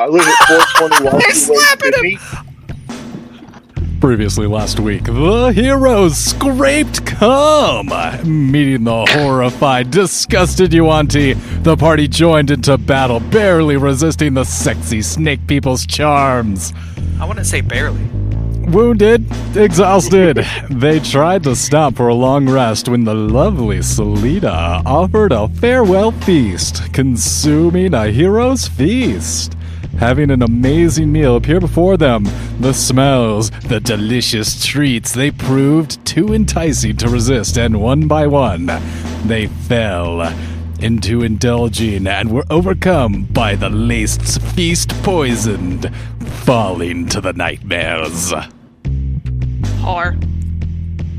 I live at 420 Washington slapping Sydney. Previously last week, the heroes scraped cum. Meeting the horrified, disgusted Yuan-Ti, the party joined into battle, barely resisting the sexy snake people's charms. I wouldn't say barely. Wounded, exhausted, they tried to stop for a long rest when the lovely Salida offered a farewell feast, consuming a hero's feast. Having an amazing meal appear before them, the smells, the delicious treats, they proved too enticing to resist, and one by one, they fell into indulging and were overcome by the laced feast poisoned, falling to the nightmares. Whore.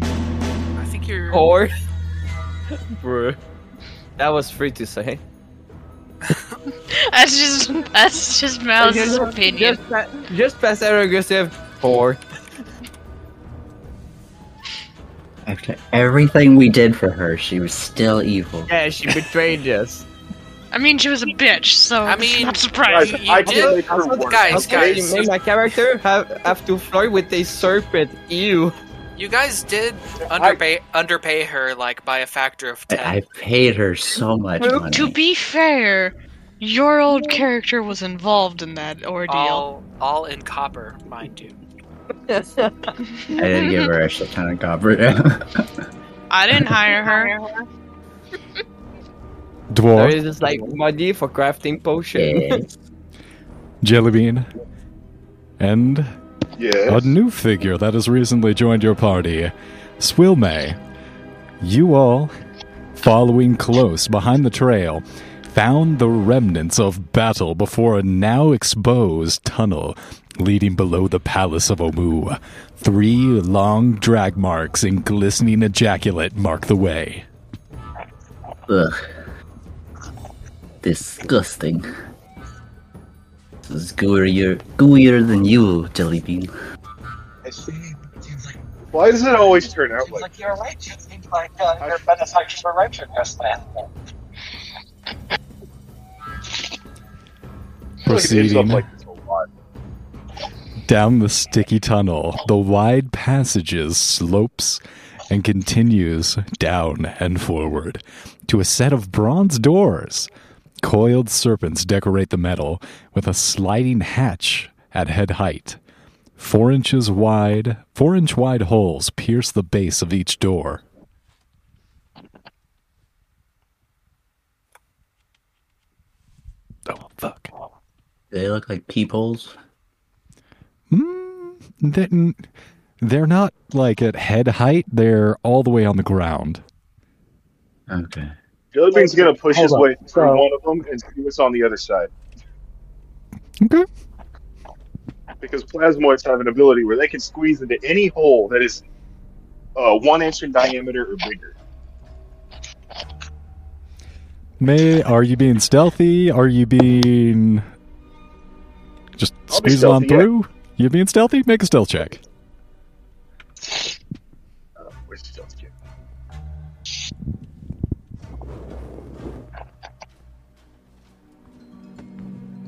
I think you're. Or, bro, that was free to say. That's just that's just Mouse's opinion. Just, pa- just passive aggressive. Or After everything we did for her, she was still evil. yeah, she betrayed us. I mean, she was a bitch, so I it's mean, not surprising. Guys, you I did- can make her Also, work. Guys, guys. you made my character have have to flirt with a serpent. Ew. You guys did underpay underpay her like by a factor of ten. I, I paid her so much money. To be fair, your old character was involved in that ordeal. all all in copper, mind you. I didn't give her a shit ton of copper. I didn't hire her. Dwarf, is just like money for crafting potion. yes. Jellybean, and a new figure that has recently joined your party, Swilmay. You all, following close behind the trail, found the remnants of battle before a now exposed tunnel leading below the palace of Omu. Three long drag marks and glistening ejaculate mark the way. Ugh. Disgusting. This is gooier, gooier than you, Jellybean. Why does it always turn out Seems like? like you're right. It seems like uh, your benefactors were right to invest that. I feel like it ends up Proceeding like this a lot. down the sticky tunnel, the wide passages slopes and continues down and forward to a set of bronze doors. Coiled serpents decorate the metal with a sliding hatch at head height. Four inches wide, four inch wide holes pierce the base of each door. Oh, fuck. They look like peepholes. Hmm, they're, they're not like at head height, they're all the way on the ground. Okay. Jellybean's gonna push Hold his on. way through So- one of them and see what's on the other side. Okay. Because plasmoids have an ability where they can squeeze into any hole that is uh, one inch in diameter or bigger. May are you being stealthy? Are you being just I'll be squeeze on stealthy, yeah. through? You being stealthy? Make a stealth check.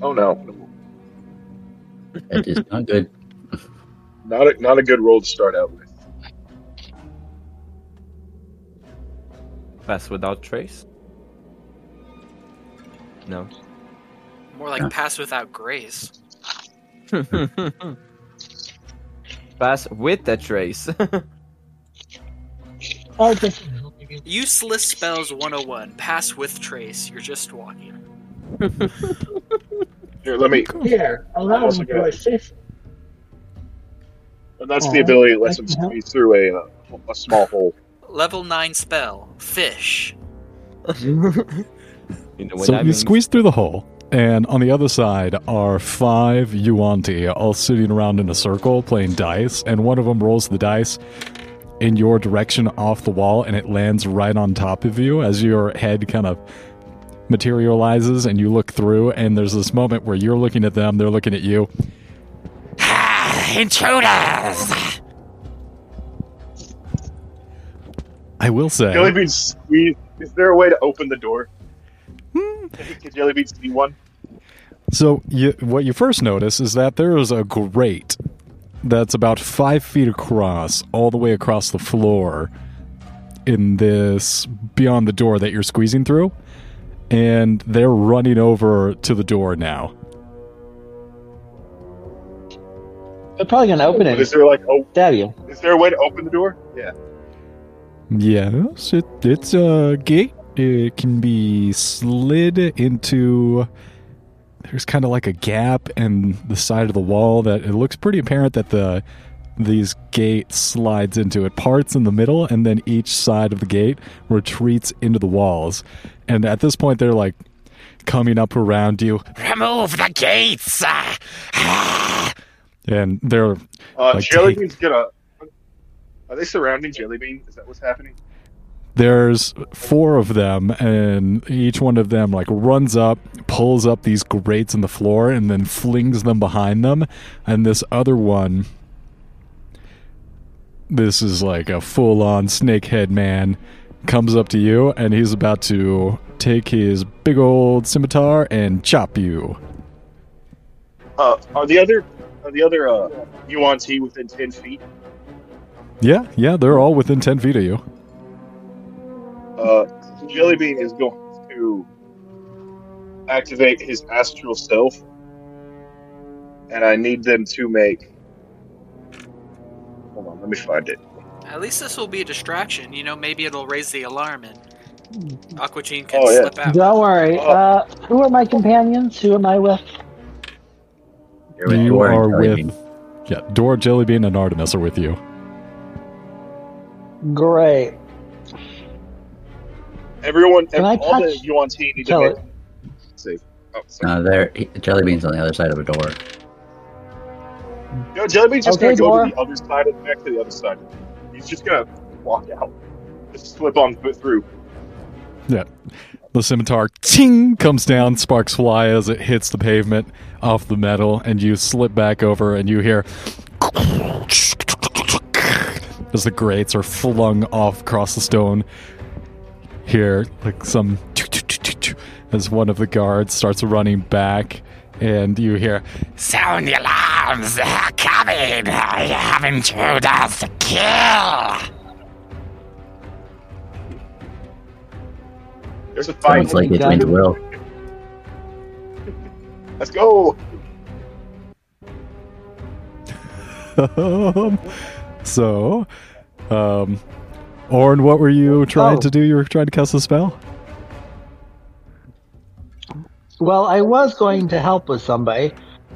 Oh no, That is not good. not a, not a good roll to start out with. Pass without trace. No. More like pass without grace. Pass with a trace. Just, Useless spells 101. Pass with trace. You're just walking. Here, let me. here, allow Also me to got- assist. And that's Oh, the ability that lets that him squeeze through a, uh, a small hole. Level 9 spell. Fish. you know what so you means? squeeze through the hole, and on the other side are five Yuan-Ti all sitting around in a circle playing dice, and one of them rolls the dice in your direction off the wall, and it lands right on top of you as your head kind of materializes, and you look through, and there's this moment where you're looking at them, they're looking at you. Intruders! I will say. Jellybean squeeze. Is there a way to open the door? Hmm. Can Jellybean see one? So you, what you first notice is that there is a grate that's about five feet across, all the way across the floor, in this beyond the door that you're squeezing through, and they're running over to the door now. They're probably gonna open But it. is there like oh, Stab you. is there a way to open the door? Yeah. Yes, it, it's a gate. It can be slid into. There's kind of like a gap in the side of the wall that it looks pretty apparent that the these gate slides into it. Parts in the middle, and then each side of the gate retreats into the walls. And at this point, they're like coming up around you. Remove the gates, and they're Uh, Like Jelly Bean's gonna. Are they surrounding Jelly Bean? Is that what's happening? there's four of them and each one of them like runs up pulls up these grates in the floor and then flings them behind them and this other one this is like a full-on snakehead man comes up to you and he's about to take his big old scimitar and chop you Uh, are the other are the other uh, Yuan-Ti within ten feet? yeah yeah they're all within 10 feet of you Uh, Jelly Bean is going to activate his astral self, and I need them to make. Hold on, let me find it. At least this will be a distraction. You know, maybe it'll raise the alarm and Aqua Teen can Oh, yeah. slip out. Don't worry. Oh. Uh, who are my companions? Who am I with? You're with you Dora are with Bean. yeah Dora Jellybean and Artemis are with you Great. Everyone, Can I all the touch- Yuan-Ti need to Tell make. it. Save. Oh, sorry. No, there. he- Jelly on the other side of a door. No, Jelly Bean's just Okay, gonna go Dora. to the other side of back to the other side. He's just gonna walk out, just slip on foot through. Yeah. The scimitar ting comes down, sparks fly as it hits the pavement off the metal, and you slip back over and you hear as the grates are flung off across the stone. Here, like some as one of the guards starts running back, and you hear Sound the alarms! They're coming! I have intruders to kill! There's a fight. Sounds like it means will. Let's go. um, so, um, Orn, what were you trying Oh. to do? You were trying to cast a spell. Well, I was going to help with somebody.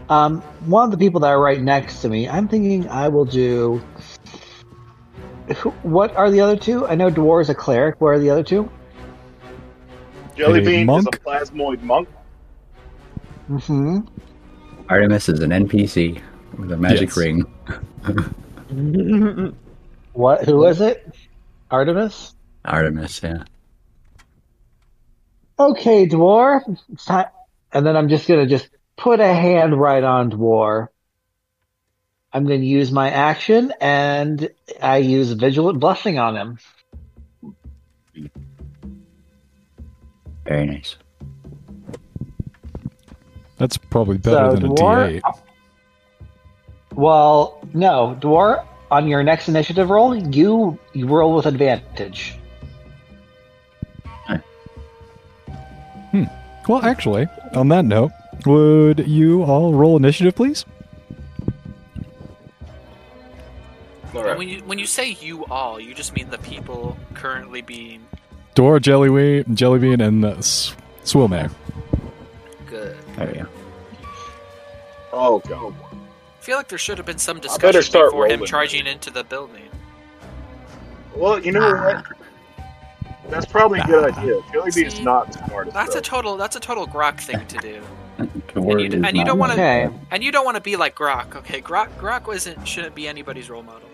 Um, one of the people that are right next to me. I'm thinking I will do. What are the other two? I know Dwar is a cleric. What are the other two? Jelly A Bean is a plasmoid monk. Mm-hmm. Artemis is an NPC with a magic Yes. ring. What? Who is it? Artemis. Artemis, yeah. Okay, Dwar. And then I'm just gonna just put a hand right on Dwar. I'm gonna use my action, and I use vigilant blessing on him. Very nice. That's probably better So, than a Dwar- D8. Well, no, Dwar. On your next initiative roll, you you roll with advantage. Hmm. Well, actually, on that note, would you all roll initiative, please? All right. when you when you say you all, you just mean the people currently being Dora, Jellybean, Jellybean, and uh, S- Swillmare. good. There you go. Oh god. I feel like there should have been some better discussion start before him rolling. charging into the building. Well, you know what? That's probably a good idea. Jelly Bean's not the smartest. That's though. a total that's a total Grok thing to do. Dwar you- and you don't wanna- Okay. And you don't want to be like Grok, okay? Grok Grok isn't shouldn't be anybody's role model.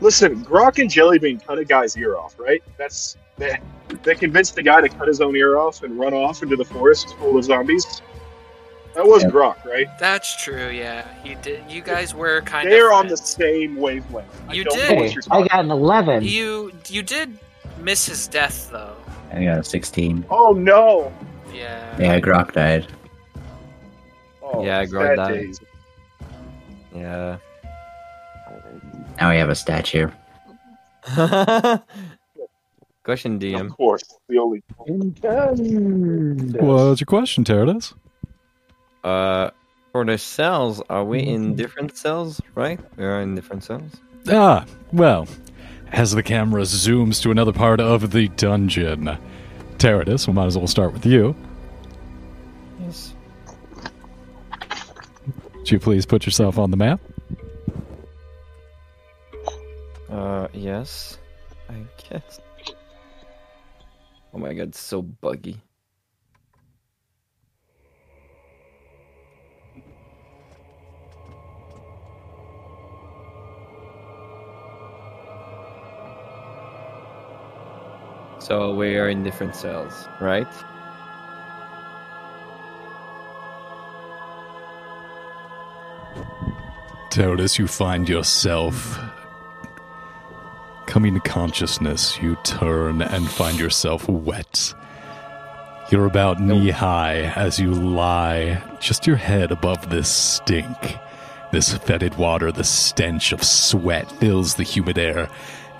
Listen, Grok and Jelly Bean cut a guy's ear off, right? That's they, they convinced the guy to cut his own ear off and run off into the forest full of zombies. That was Yeah. Grok, right? That's true, yeah. He did. You guys were kind of They're on the same wavelength. You don't did. Hey, I got an eleven. You you did miss his death though. I got a 16. Oh no! Yeah. Yeah, Grok died. Oh, Yeah, sad Grodd died. days. Yeah. Now we have a statue. Question DM. Of course, the only. What's your question, Teradus? Uh, for the cells, are we in different cells? Right? We are in different cells. Ah, well, as the camera zooms to another part of the dungeon, Teradus, we might as well start with you. Would you please put yourself on the map? Uh, yes. I guess. Oh my god, so buggy. So we are in different cells, right? Teradus, you find yourself coming to consciousness. You turn and find yourself wet. You're about knee high as you lie, just your head above this stink. This fetid water, the stench of sweat fills the humid air,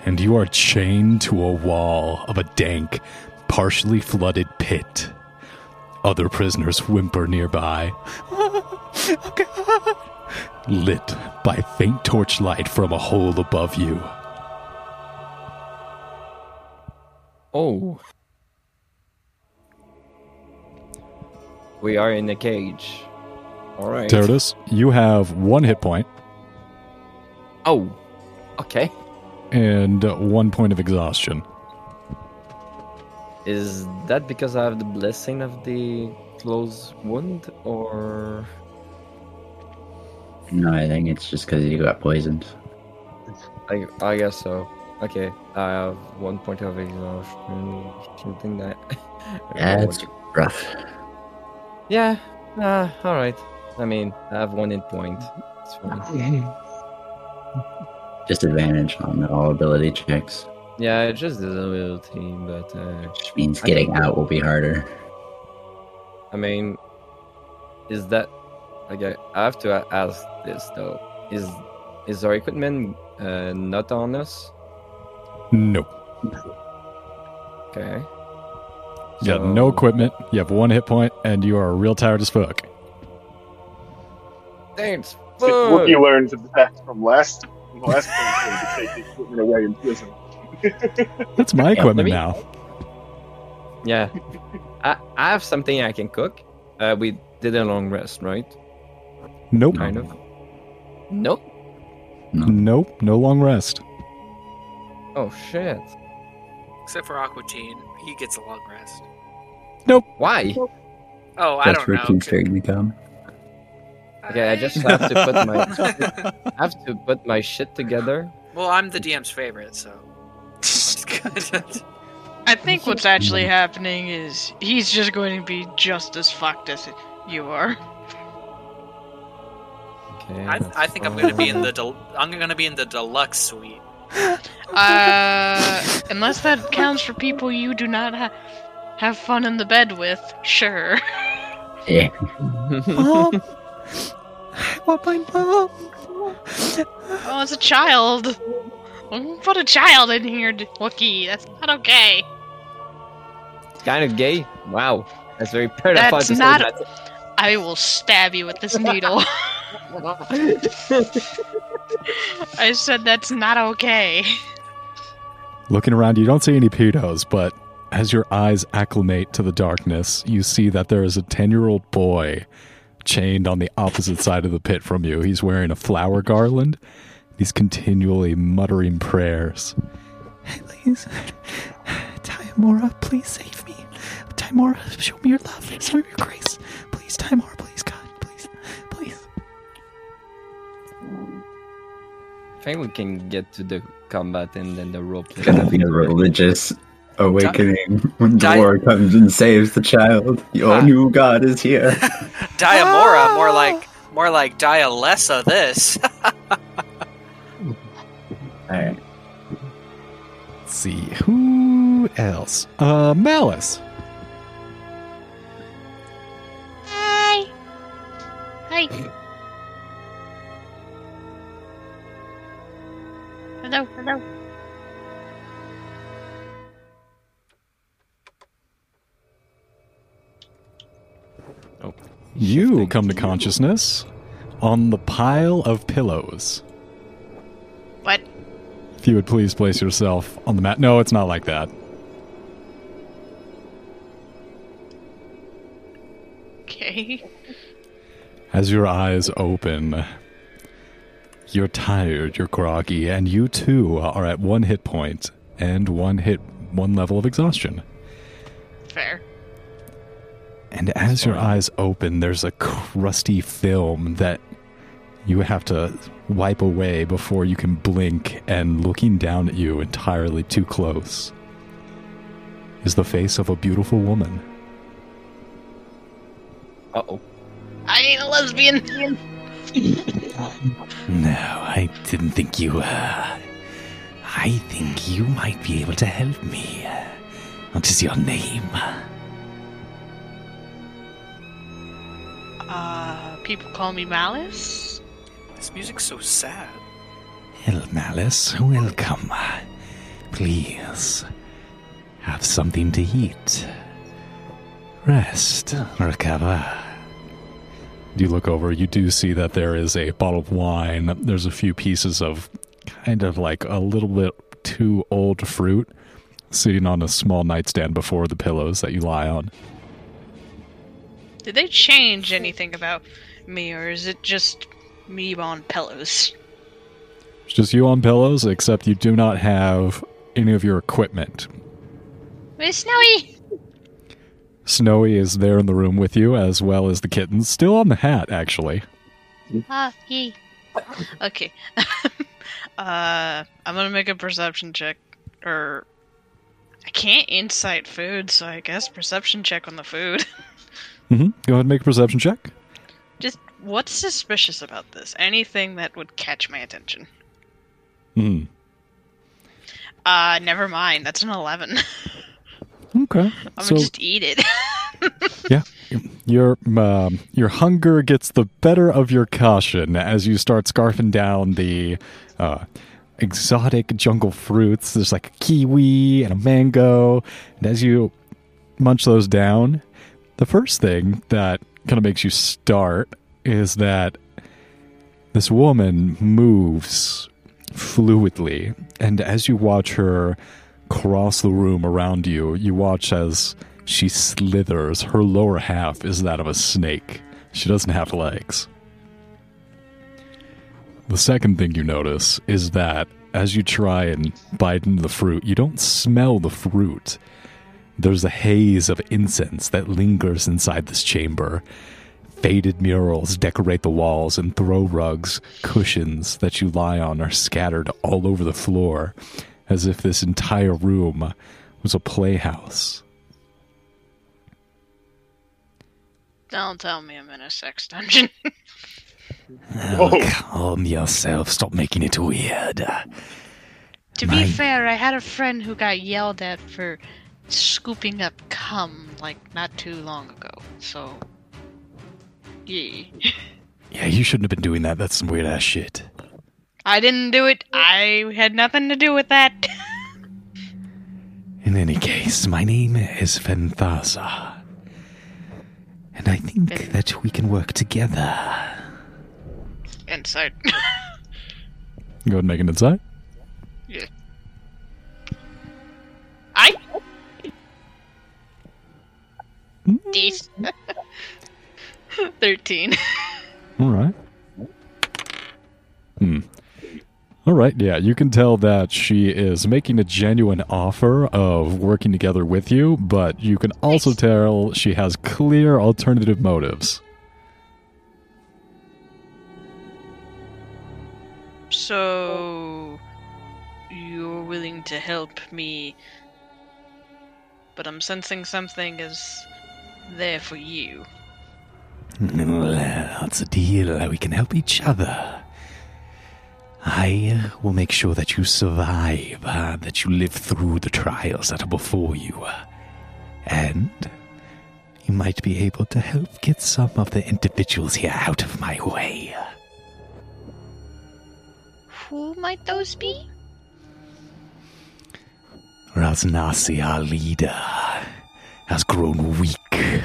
and you are chained to a wall of a dank, partially flooded pit. Other prisoners whimper nearby. Oh, lit by faint torchlight from a hole above you. Oh. We are in a cage. Alright. Teradus, you have one hit point Oh. Okay. and uh, one point of exhaustion. Is that because I have the blessing of the close wound, or No, I think it's just because you got poisoned. I I guess so. Okay, I have one point of exhaustion. Something that. Yeah, it's rough. Yeah. Uh, all right. I mean, I have one in point. It's fine. Disadvantage on all ability checks. Yeah, it's just disability, but uh, Which means getting out will be harder. I mean, is that okay? I have to ask this though. Is is our equipment uh, not on us? No. Okay. You have no equipment, you have one hit point, and you are real tired as fuck. Thanks. So Rookie learned that from last from last time to take the equipment away in prison. That's my equipment let me- now. Yeah. I I have something I can cook. Uh, we did a long rest, right? Nope. Kind of. Nope. Nope. No long rest. Oh shit. Except for Aquatine, he gets a long rest. Nope. Why? Oh, I That's don't know. Rookie's turn to come. Okay, I just have to put my have to put my shit together. well, I'm the DM's favorite, so. I think what's actually happening is he's just going to be just as fucked as you are. Okay. I, I think I'm gonna be in the del- I'm gonna be in the deluxe suite. Uh, unless that counts for people you do not ha- have fun in the bed with, sure. Yeah. Mom! I want my mom! Oh, it's a child. Don't Put a child in here, D- Wookie. That's not okay. kind of gay. Wow, that's very pedophile That's not- that. I will stab you with this needle. I said that's not okay. Looking around, you don't see any pedos, but as your eyes acclimate to the darkness, you see that there is a 10 year old boy chained on the opposite side of the pit from you. He's wearing a flower garland. He's continually muttering prayers. Please, Tymora, please save me. Tymora, show me your love, show me your grace. Please, Tymora, please, God, please, please. I think we can get to the combat and then the role play. Gonna be a religious awakening when Di- Dwar comes and saves the child. Your Ah. new god is here. Diamora, more like more like Dialessa. This. Alright. Let's see, who else? Uh, Malice. Hi. Hi. Hello, hello. Oh. You come to consciousness on the pile of pillows. What? If you would please place yourself on the mat. No, it's not like that. Okay. As your eyes open, you're tired, you're groggy, and you too are at one hit point and one hit, one level of exhaustion. Fair. And as your eyes open, there's a crusty film that you have to wipe away before you can blink, and looking down at you entirely too close is the face of a beautiful woman. Uh oh. I ain't a lesbian. No, I didn't think you, were. I think you might be able to help me. What is your name? Uh, people call me Malice. This music's so sad. Hello, Malice. Welcome. Please, have something to eat. Rest, recover. You look over, you do see that there is a bottle of wine. There's a few pieces of kind of like a little bit too old fruit sitting on a small nightstand before the pillows that you lie on. Did they change anything about me, or is it just me on pillows? It's just you on pillows, except you do not have any of your equipment. Miss Snowy. Snowy is there in the room with you, as well as the kittens. Still on the hat, actually. Ah, he. Okay. uh, I'm gonna make a perception check, or I can't insight food, so I guess perception check on the food. mm-hmm. Go ahead and make a perception check. Just what's suspicious about this? Anything that would catch my attention? Hmm. Uh, never mind. That's an eleven. Okay. I'm so gonna just eat it. yeah, your um, your hunger gets the better of your caution as you start scarfing down the uh, exotic jungle fruits. There's like a kiwi and a mango, and as you munch those down, the first thing that kind of makes you start is that this woman moves fluidly, and as you watch her cross the room around you, you watch as she slithers. Her lower half is that of a snake. She doesn't have legs. The second thing you notice is that as you try and bite into the fruit, you don't smell the fruit. There's a haze of incense that lingers inside this chamber. Faded murals decorate the walls, and throw rugs, cushions that you lie on are scattered all over the floor, as if this entire room was a playhouse. Don't tell me I'm in a sex dungeon. Oh, calm yourself. Stop making it weird. to My- be fair, I had a friend who got yelled at for scooping up cum like not too long ago. So, yeah. Yeah, you shouldn't have been doing that. That's some weird ass shit. I didn't do it. I had nothing to do with that. In any case, my name is Fenthaza. And I think that we can work together. Inside. Go ahead and make an insight. yeah. I. This. Thirteen. All right. Hmm. All right. Yeah, you can tell that she is making a genuine offer of working together with you, but you can also tell she has clear alternative motives. So, you're willing to help me, but I'm sensing something is there for you. Well, that's a deal. We can help each other. I uh, will make sure that you survive, uh, that you live through the trials that are before you. And you might be able to help get some of the individuals here out of my way. Who might those be? Ras Nsi, our leader, has grown weak.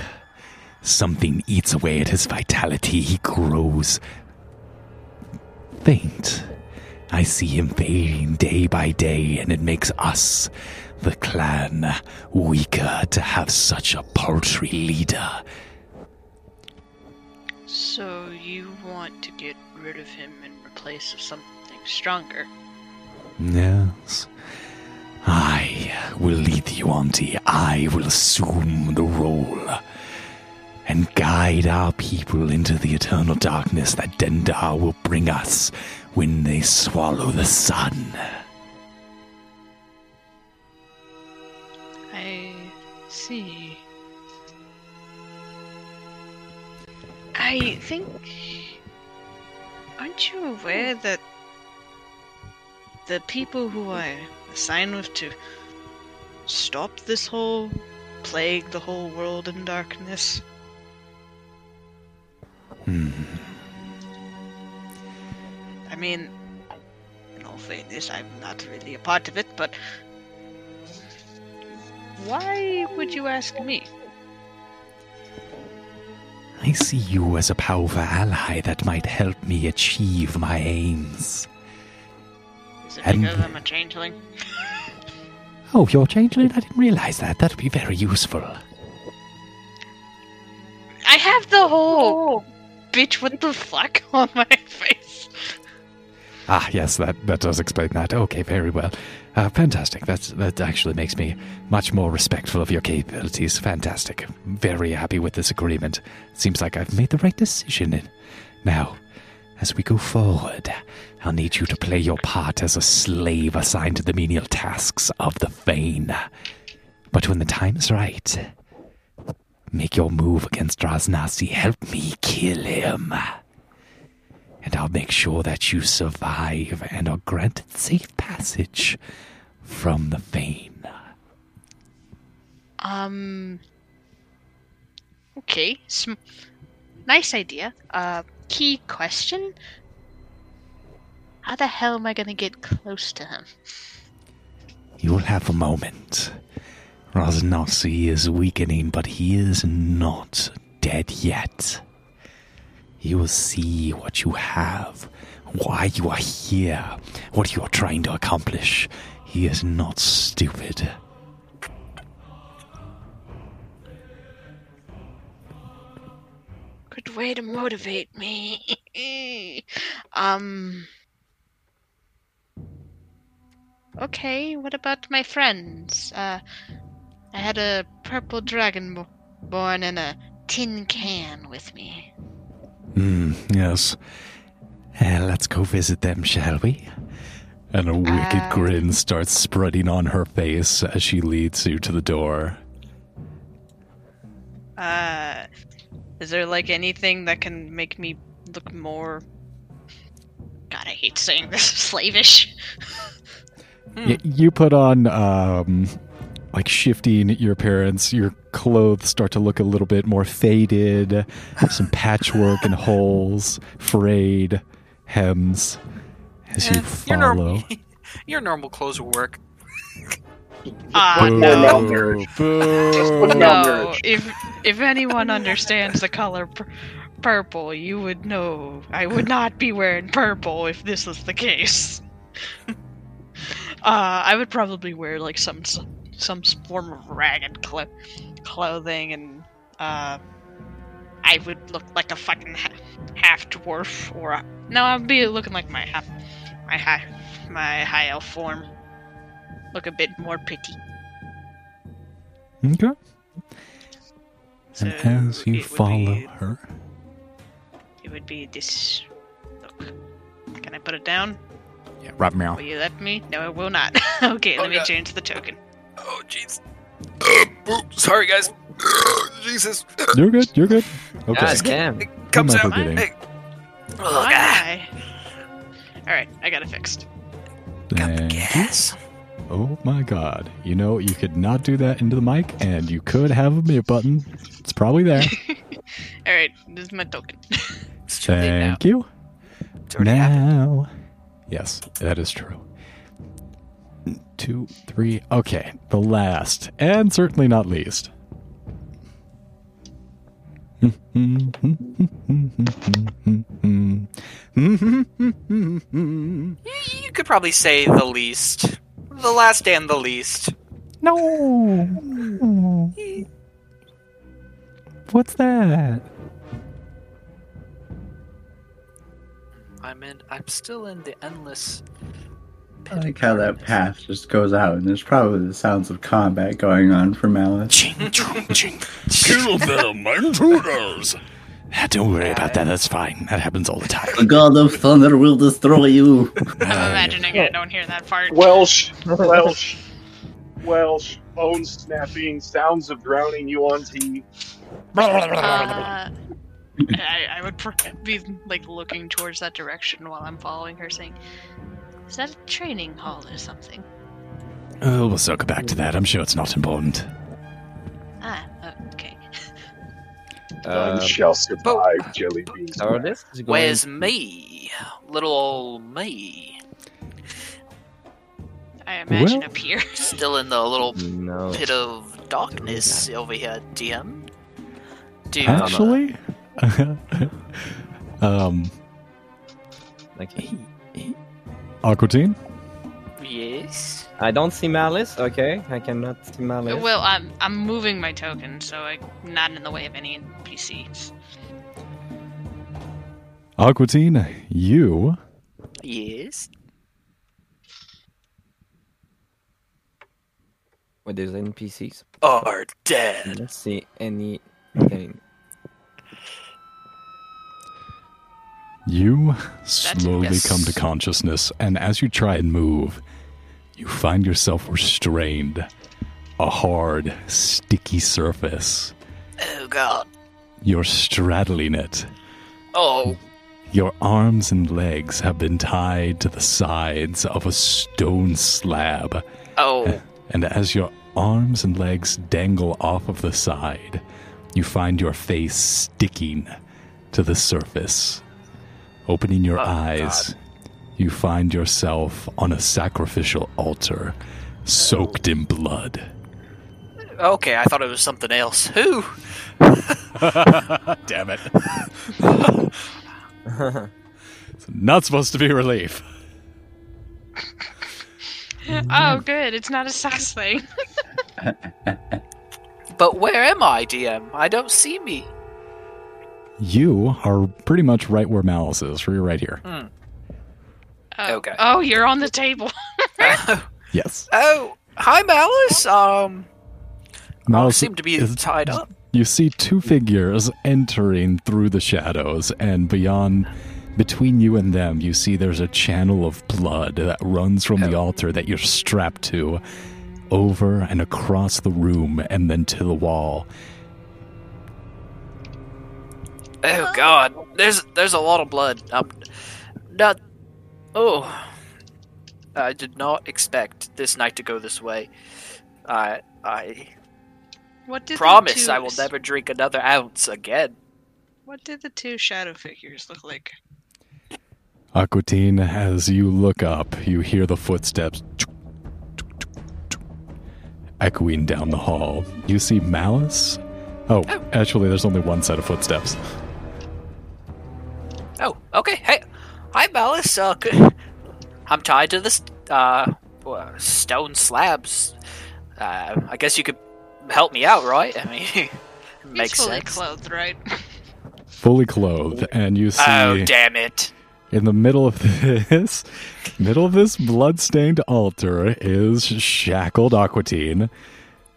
Something eats away at his vitality. He grows faint. I see him fading day by day, and it makes us, the clan, weaker to have such a paltry leader. So you want to get rid of him in replace of something stronger? Yes. I will lead you, Yuan-Ti. I will assume the role and guide our people into the eternal darkness that Dendar will bring us when they swallow the sun. I see. I think. Aren't you aware that the people who I assigned with to stop this whole plague the whole world in darkness? Hmm. I mean, in all fairness, I'm not really a part of it, but why would you ask me? I see you as a powerful ally that might help me achieve my aims. Is it And- because I'm a changeling? Oh, you're a changeling? I didn't realize that. That'd be very useful. I have the whole oh. bitch, what the fuck on my face. Ah, yes, that, that does explain that. Okay, very well. Uh, fantastic. That's, that actually makes me much more respectful of your capabilities. Fantastic. Very happy with this agreement. Seems like I've made the right decision. Now, as we go forward, I'll need you to play your part as a slave assigned to the menial tasks of the Fane. But when the time is right, make your move against Ras Nsi. Help me kill him and I'll make sure that you survive and are granted safe passage from the Fane. Um. Okay, nice idea. Uh, key question: How the hell am I gonna get close to him? You will have a moment. Ras Nsi is weakening, but he is not dead yet. You will see what you have, why you are here, what you are trying to accomplish. He is not stupid. Good way to motivate me. um. Okay, what about my friends? Uh, I had a purple dragon bo- born in a tin can with me. Hmm, yes. Uh, let's go visit them, shall we? And a wicked Uh, grin starts spreading on her face as she leads you to the door. Uh, is there like anything that can make me look more? God, I hate saying this. Slavish. Y- you put on, um, like shifting your appearance. Your clothes start to look a little bit more faded, some patchwork and holes, frayed hems as you Eh, your, normal, follow. your normal clothes will work. Uh, Boo. no. No, if if anyone understands the color pur- purple, you would know I would not be wearing purple if this was the case. uh, I would probably wear like some s- some form of ragged clo- clothing, and uh, I would look like a fucking ha- half dwarf, or a, no, I'd be looking like my half my high my high elf form. Look a bit more pretty. Okay. So and as you follow be- her, It would be this. Look. Can I put it down? yeah, right meow. Will you let me? No, it will not. okay, Oh, let me God. change the token. Oh, jeez. Uh, oh, sorry, guys. Jesus. You're good. You're good. Okay. God damn. It comes Who am I out. forgetting? Hey. Why? Ugh, ah, Alright, I got it fixed. got the gas. Oh my god. You know, you could not do that into the mic, and you could have a mute button. It's probably there. All right, this is my token. It's too late now. Thank you. It's already happened. Now. Yes, that is true. Two, three. Okay, the last, and certainly not least. You, you could probably say the least. The last and the least. No. What's that? I'm in. I'm still in the endless. I like how that path just goes out, and there's probably the sounds of combat going on from Malice. Ching, chong, ching. Kill them, intruders! Ah, Don't worry about that. That's fine. That happens all the time. The god of thunder will destroy you. I'm imagining I don't hear that part. Welsh, Welsh, Welsh, bone snapping, sounds of drowning you on tea. Uh, I, I would be like looking towards that direction while I'm following her, saying, "Is that a training hall or something?" Oh, we'll circle back to that. I'm sure it's not important. Ah, okay. None Uh, shall survive jelly beans. so this is going Where's me? Little old me. I imagine Well- up here. Still in the little no. pit of darkness over here, DM. Dude, Actually, um, Like, Aquatine. yes. I don't see Malice. Okay, I cannot see Malice. Well, I'm I'm moving my token, so I'm not in the way of any NPCs. Aquatine, you Yes. Wait, there's NPCs. Are dead. Let's see anything. You slowly yes. come to consciousness, and as you try and move, you find yourself restrained. A hard, sticky surface. Oh god. You're straddling it. Oh. Your arms and legs have been tied to the sides of a stone slab. Oh. And as your arms and legs dangle off of the side, you find your face sticking to the surface. Opening your Oh, eyes, you find yourself on a sacrificial altar, soaked in blood. Okay, I thought it was something else. Who? Damn it. it's not supposed to be relief. Oh, good. It's not a sex thing. But where am I, DM? I don't see me. You are pretty much right where Malice is, for you're right here. Hmm. Oh, Okay. Oh, you're on the table. Yes. oh, hi, Malice. Um, Malice seem to be is- tied up. You see two figures entering through the shadows, and beyond, between you and them, you see there's a channel of blood that runs from the altar that you're strapped to, over and across the room, and then to the wall. Oh God, there's there's a lot of blood. I'm not. Oh, I did not expect this night to go this way. I I What did promise two, I will never drink another ounce again. What did the two shadow figures look like? Aquatine, as you look up, you hear the footsteps echoing down the hall. You see Malice. Oh, oh. actually, there's only one set of footsteps. Oh, okay. Hey, hi, Malice. Uh, c- I'm tied to this uh uh, stone slabs. Uh, I guess you could help me out, right? I mean, it makes He's fully sense. clothed, right? Fully clothed, and you see. Oh, damn it! In the middle of this, middle of this blood-stained altar is shackled Aquatine.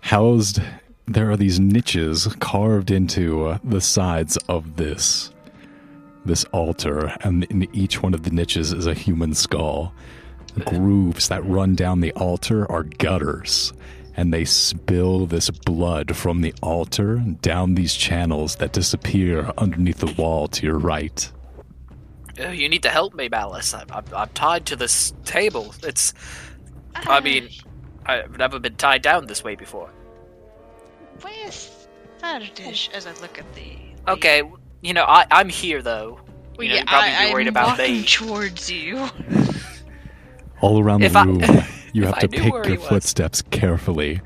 Housed, there are these niches carved into uh, the sides of this this altar, and in each one of the niches is a human skull. Grooves that run down the altar are gutters, and they spill this blood from the altar down these channels that disappear underneath the wall to your right. Oh, you need to help me, Malice. I'm, I'm, I'm tied to this table. It's. I mean, I've never been tied down this way before. Where's Fardish as I look at the. Okay, you know, I, I'm here though. Well, You know, yeah, you'd probably I, be worried I'm about walking me. towards you. All around the If I- room, you have to pick your footsteps carefully.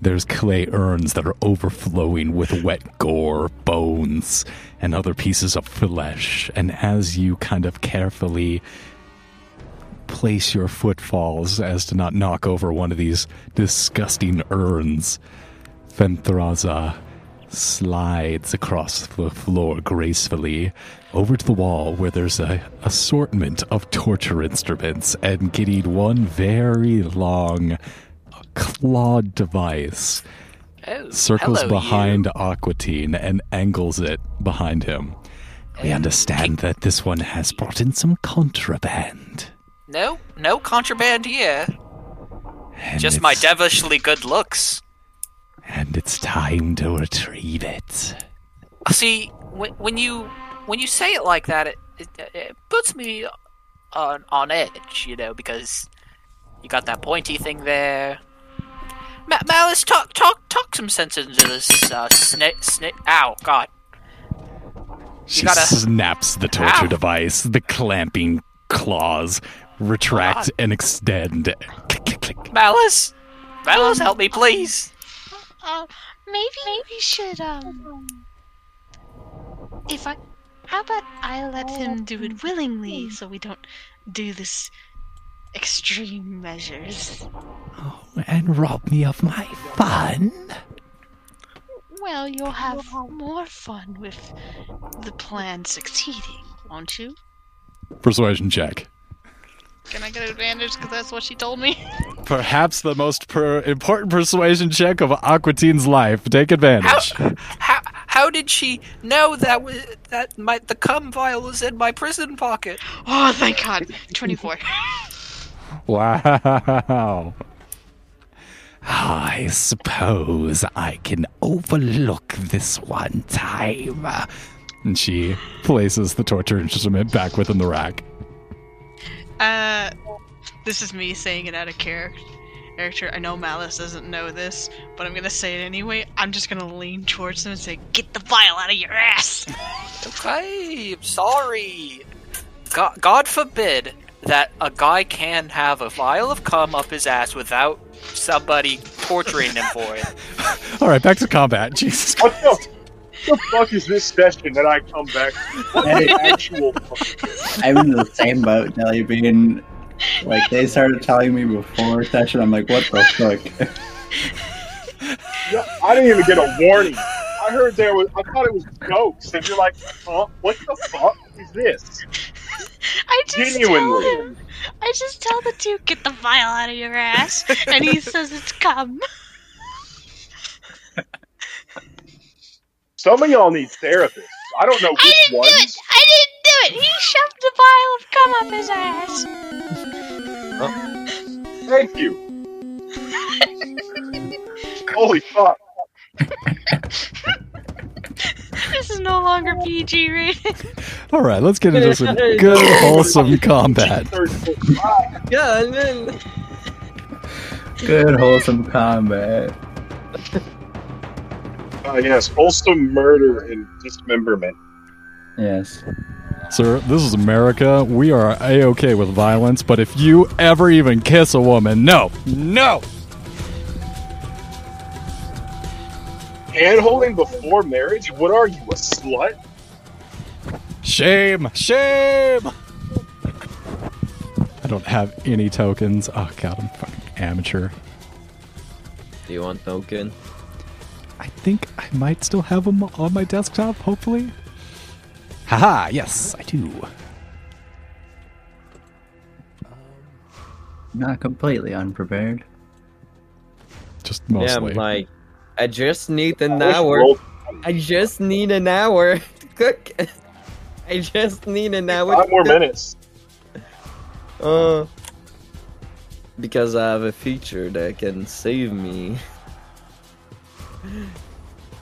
There's clay urns that are overflowing with wet gore, bones, and other pieces of flesh. And as you kind of carefully place your footfalls as to not knock over one of these disgusting urns, Fenthaza slides across the floor gracefully over to the wall where there's a assortment of torture instruments and getting one very long clawed device Oh, circles hello, behind Aquatine and angles it behind him. We understand that this one has brought in some contraband. No, no contraband here. And Just my devilishly good looks. And it's time to retrieve it. See, when, when you when you say it like that, it, it, it puts me on on edge, you know, because you got that pointy thing there. Ma- Malice, talk talk talk some sense into this uh, snake snake. Ow, God! She gotta- snaps the torture Ow. device. The clamping claws retract God. and extend. Click, click, click. Malice, Malice, help me, please. Uh, maybe we should, um. If I. How about I let him do it willingly so we don't do this extreme measures? Oh, and rob me of my fun. Well, you'll have more fun with the plan succeeding, won't you? Persuasion check. Can I get advantage because that's what she told me? Perhaps the most per- important persuasion check of Aquatine's life. Take advantage. How how did she know that was that my the cum vial was in my prison pocket? Oh, thank God. 24. Wow. I suppose I can overlook this one time. And she places the torture instrument back within the rack. Uh, this is me saying it out of character. Character. I know Malice doesn't know this, but I'm gonna say it anyway. I'm just gonna lean towards him and say, "Get the vial out of your ass." Okay, I'm sorry. God, God forbid that a guy can have a vial of cum up his ass without somebody torturing him for it. All right, back to combat. Jesus. What the, the fuck is this session that I come back to? What Hey. the actual fuck? I'm in the same boat, Nelly Being Like they started telling me before session, I'm like, what the fuck? Yeah, I didn't even get a warning. I heard there was. I thought it was jokes, and you're like, huh? What the fuck is this? I just Genuinely. tell him. I just tell the dude, "Get the vial out of your ass," and he says it's cum. Some of y'all need therapists. I don't know which I which didn't ones. do it. I didn't do it. He shoved a vial of cum up his ass. Oh. Thank you. Holy fuck! This is no longer PG rated. All right, let's get into some good, wholesome combat. Yeah, and then Good wholesome combat. Uh, yes, Also, murder and dismemberment. Yes. Sir, this is America. We are a-okay with violence, but if you ever even kiss a woman, no, no. Hand holding before marriage? What are you, a slut? Shame, shame. I don't have any tokens. Oh god, I'm fucking amateur. do you want token? I think I might still have them on my desktop, hopefully. Haha, yes, I do. Not completely unprepared. Just Yeah, mostly. I'm like, I just need an I hour. roll- I just need an hour to cook. I just need an hour. Five to more cook. minutes. Uh, because I have a feature that can save me.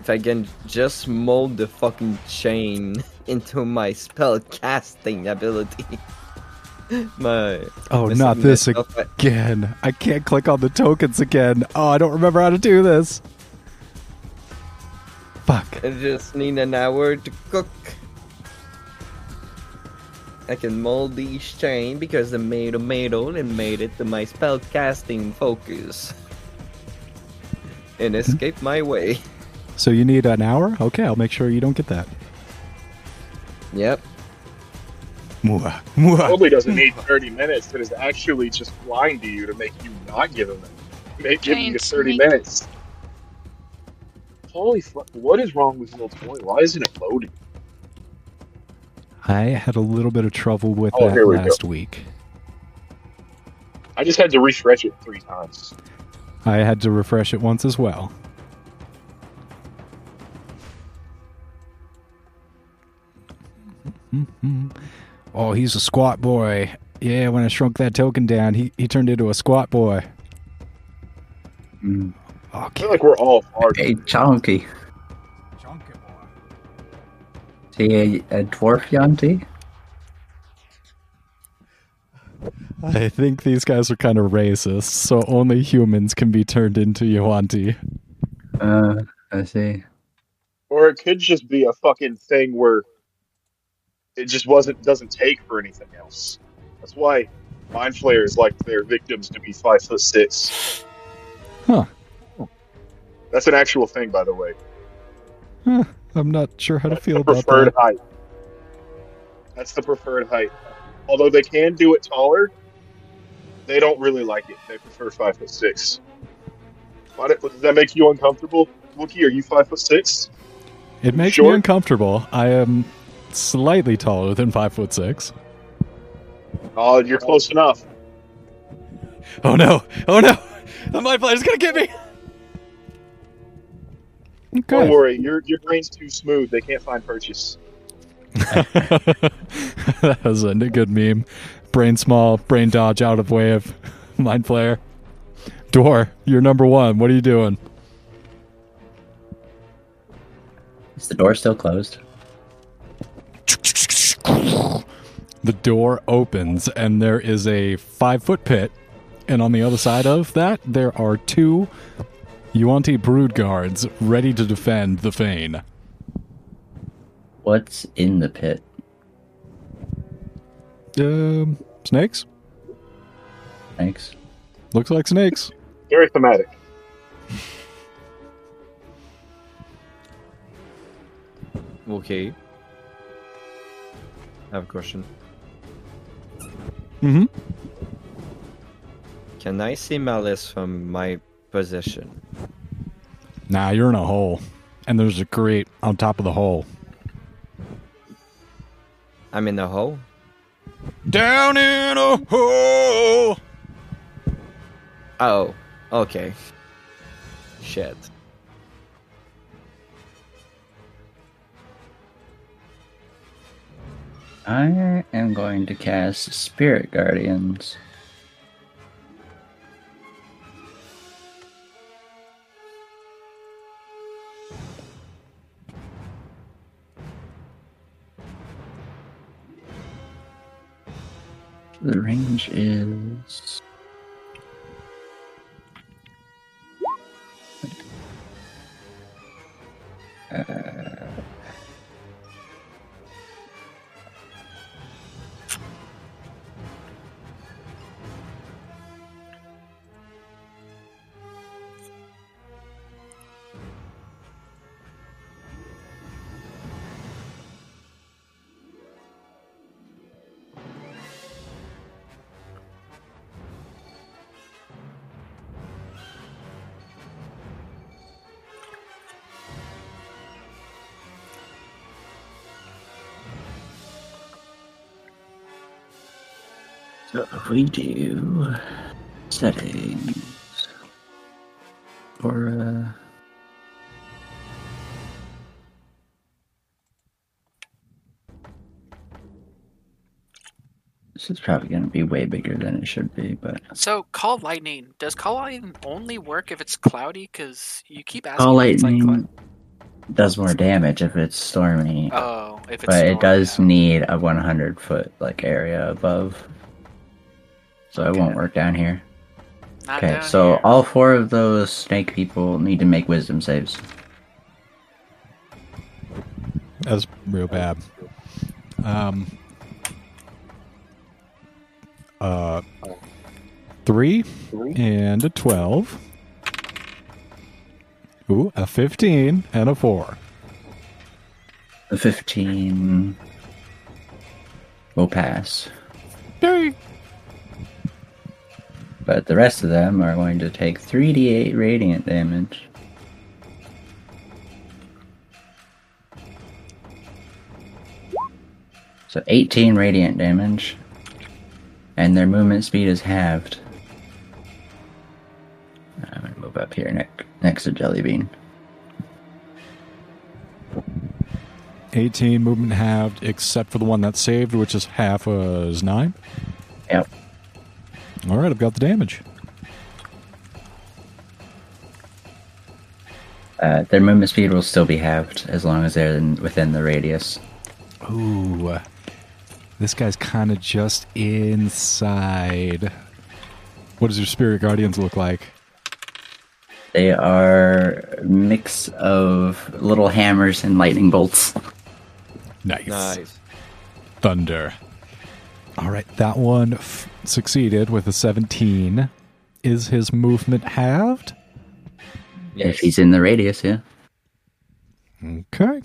If I can just mold the fucking chain into my spell casting ability. My Oh, not this myself, again. I can't click on the tokens again. Oh, I don't remember how to do this. Fuck. I just need an hour to cook. I can mold each chain because I made a tomato and made it to my spell casting focus. And hmm? escape my way. So you need an hour? Okay, I'll make sure you don't get that. Yep. Mwah, mwah. Probably doesn't need 30 minutes. But It is actually just lying to you to make you not give him it. Make give you 30 minutes. Holy fuck! What is wrong with little toy? Why isn't it loading? I had a little bit of trouble with Oh, that here we go. last week. I just had to refresh it three times. I had to refresh it once as well. Oh, he's a squat boy. Yeah, when I shrunk that token down, he, he turned into a squat boy. Mm. I feel like we're all hard. Hey, Chonky. Is he a, a dwarf Yuan-Ti? I think these guys are kind of racist, so only humans can be turned into Yuan-Ti. Uh, I see. Or it could just be a fucking thing where it just wasn't doesn't take for anything else. That's why mind flayers like their victims to be five foot six. Huh. That's an actual thing, by the way. Huh, I'm not sure how to feel about preferred that. height. That's the preferred height. Although they can do it taller, they don't really like it. They prefer five foot six. Why do- does that make you uncomfortable, Wookie? Are you five foot six? It makes me uncomfortable. I am slightly taller than five foot six. Oh, you're close enough. Oh no! Oh no! The mind flayer's gonna get me. Don't worry, your your brain's too smooth. They can't find purchase. that was a good meme. Brain small, brain dodge out of way of mind flayer. Door, you're number one. What are you doing? Is the door still closed? The door opens and there is a five foot pit, and on the other side of that there are two Yuan-Ti brood guards ready to defend the Fane. What's in the pit? Um, snakes? Thanks. Looks like snakes. Very thematic. Okay. I have a question. Mm-hmm. Can I see Malice from my position? Nah, you're in a hole, and there's a grate on top of the hole. I'm in the hole. Down in a hole. Oh, okay. Shit. I am going to cast Spirit Guardians. The range is. Uh, if we do settings or uh this is probably going to be way bigger than it should be, but So, call lightning. Does call lightning only work if it's cloudy? Because you keep asking. all if it's like lightning does more damage if it's stormy, oh, if it's but it does yeah. need a 100 foot like area above so it won't work down here. Not Okay, down so here. all four of those snake people need to make wisdom saves. That's real bad. Um. Uh. Three and a twelve. Ooh, a fifteen and a four. The 15 will pass. Yay! But the rest of them are going to take 3d8 radiant damage. So 18 radiant damage. And their movement speed is halved. Uh, I'm gonna move up here next next to Jellybean. 18 movement halved, except for the one that's saved, which is half uh, as 9. Yep. All right, I've got the damage. Uh, their movement speed will still be halved as long as they're in, within the radius. Ooh. This guy's kind of just inside. What does your spirit guardians look like? They are a mix of little hammers and lightning bolts. Nice. Nice. Thunder. All right, that one f- succeeded with a 17. Is his movement halved? If he's in the radius, yeah. Okay.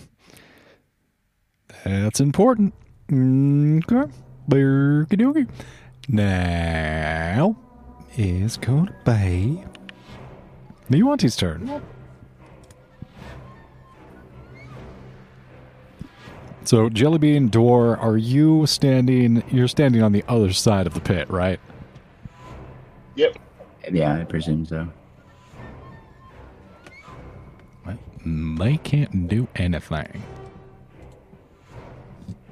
That's important. Okay. Berkey Now is going to be the Yuan-Ti's turn. So, Jellybean Door, are you standing? You're standing on the other side of the pit, right? Yep. Yeah, I presume so. Well, they can't do anything.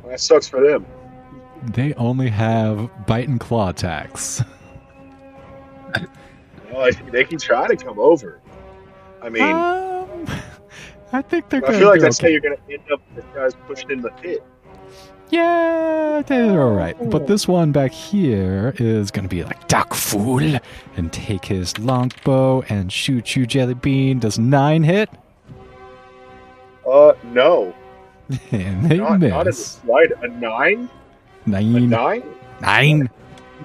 That sucks for them. They only have bite and claw attacks. Well, they can try to come over. I mean, Um, I think they're I going feel like that's how you're going to end up with guys pushed in the pit. Yeah, they're all right. But this one back here is going to be like duck fool and take his longbow and shoot you, Jelly Bean. Does nine hit? Uh, no. And they Not, not in the slide. A nine? A Nine. nine? Nine.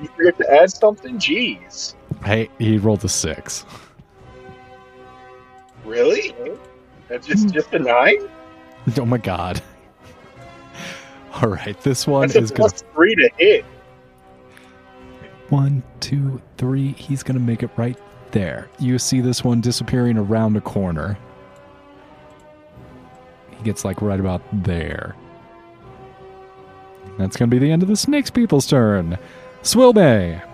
You forget to add something? Jeez. Hey, he rolled a six. Really? That's just, just a nine? Oh my god. All right, this one That's is going to three to hit. One, two, three. He's going to make it right there. You see this one disappearing around a corner. He gets like right about there. That's going to be the end of the Snakes People's turn. Swilbay.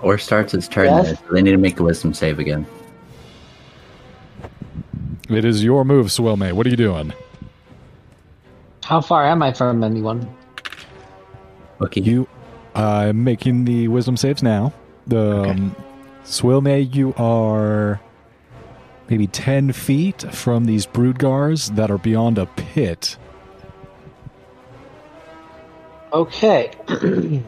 Or starts its turn Yes? there, so they need to make a wisdom save again. It is your move, Swilmay. What are you doing? How far am I from anyone? Okay. You I'm uh making the wisdom saves now. The um, Swilmay, you are maybe ten feet from these broodgars that are beyond a pit. Okay.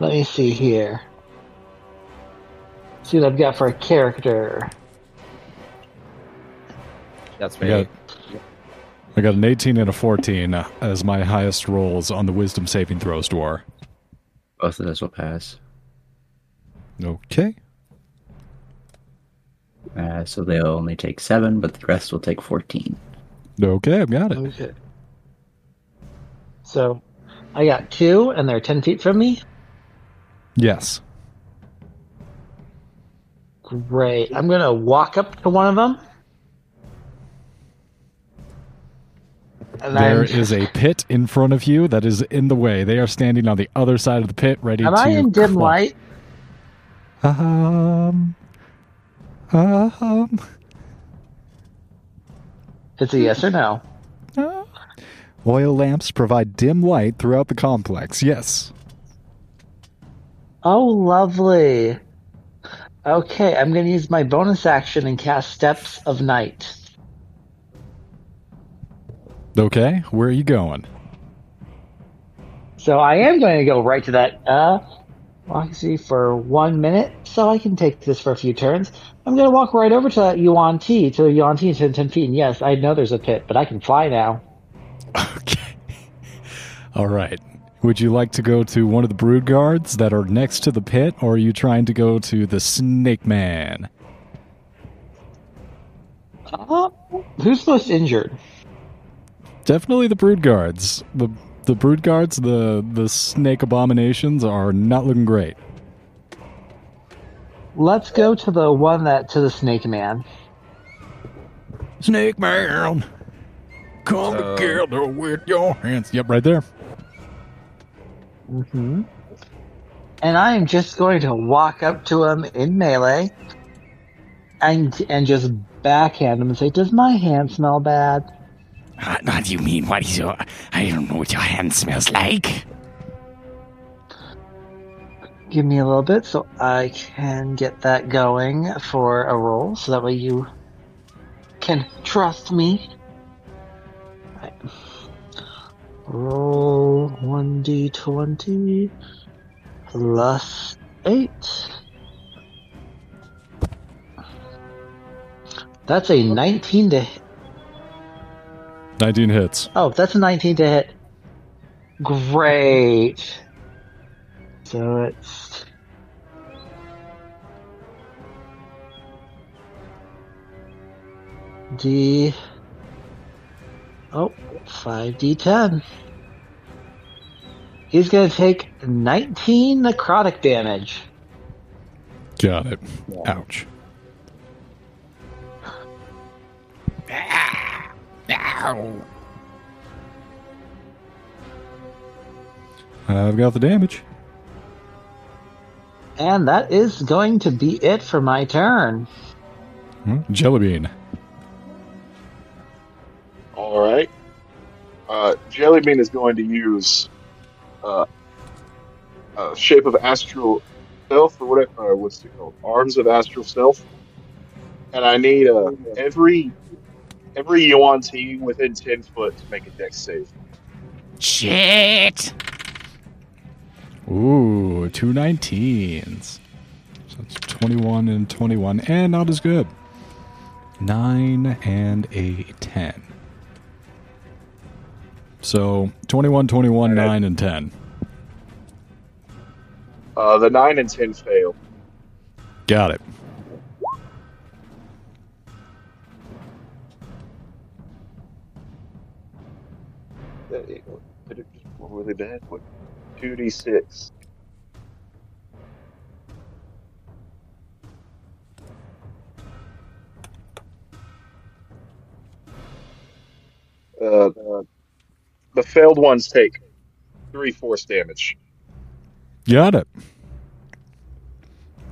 Let me see here. See what I've got for a character. That's I me. got, I got an 18 and a 14 uh, as my highest rolls on the wisdom saving throws, Dwar. Both of those will pass. Okay. Uh, so they'll only take seven, but the rest will take 14. Okay, I've got it. Okay. So, I got two, and they're 10 feet from me. Yes. Great. I'm going to walk up to one of them. And There I'm, is a pit in front of you that is in the way. They are standing on the other side of the pit, ready Am to. I in dim club. light? Um. Um. It's a yes or no. uh, Oil lamps provide dim light throughout the complex. Yes. Oh, lovely. Okay, I'm going to use my bonus action and cast Steps of Night. Okay, where are you going? So I am going to go right to that. Uh, Roxy for one minute, so I can take this for a few turns. I'm going to walk right over to that Yuan-Ti, to the Yuan-Ti to 10 feet. And yes, I know there's a pit, but I can fly now. Okay. All right. Would you like to go to one of the brood guards that are next to the pit, or are you trying to go to the Snake Man? Uh, who's most injured? Definitely the brood guards. The the brood guards, the the snake abominations are not looking great. Let's go to the one that to the Snake Man. Snake Man, come So- together with your hands. Yep, right there. Hmm And I am just going to walk up to him in melee, and and just backhand him and say, "Does my hand smell bad?" Uh, what do you mean? What is your. I don't know what your hand smells like. Give me a little bit so I can get that going for a roll, so that way you can trust me. Right. Roll 1d20 plus 8. That's a 19 to hit. 19 hits. Oh, that's a 19 to hit. Great. So it's. D. Oh, 5d10. He's going to take 19 necrotic damage. Got it. Ouch. Ow. I've got the damage. And that is going to be it for my turn. Hmm, Jellybean. Jellybean is going to use uh, uh, shape of astral self or whatever. Uh, what's it called? Arms of astral self. And I need uh, every every Yuan-Ti within ten foot to make a dex save. Shit. Ooh, two 19s. So it's 21 and 21, and not as good. 9 and a 10. So 21, 21, Alright. 9, and 10. Uh, the nine and ten fail. Got it. That- it just really bad? What? Two d six. Uh, the failed ones take three force damage. Got it.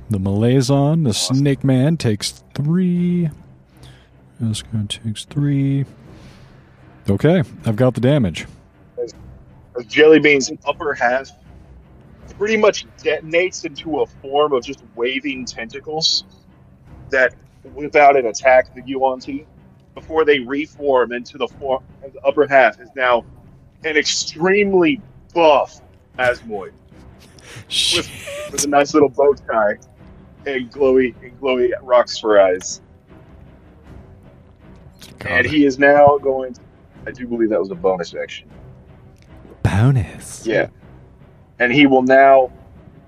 The Malazon, the Snake Man, takes three. This guy takes three. Okay, I've got the damage. As Jellybean's upper half pretty much detonates into a form of just waving tentacles that whip out and attack the Yuan-Ti before they reform into the form. The upper half is now an extremely buff Asmoid with, with a nice little bow tie and glowy and glowy rocks for eyes. And he is now going. To, I do believe that was a bonus action. Bonus. Yeah. And he will now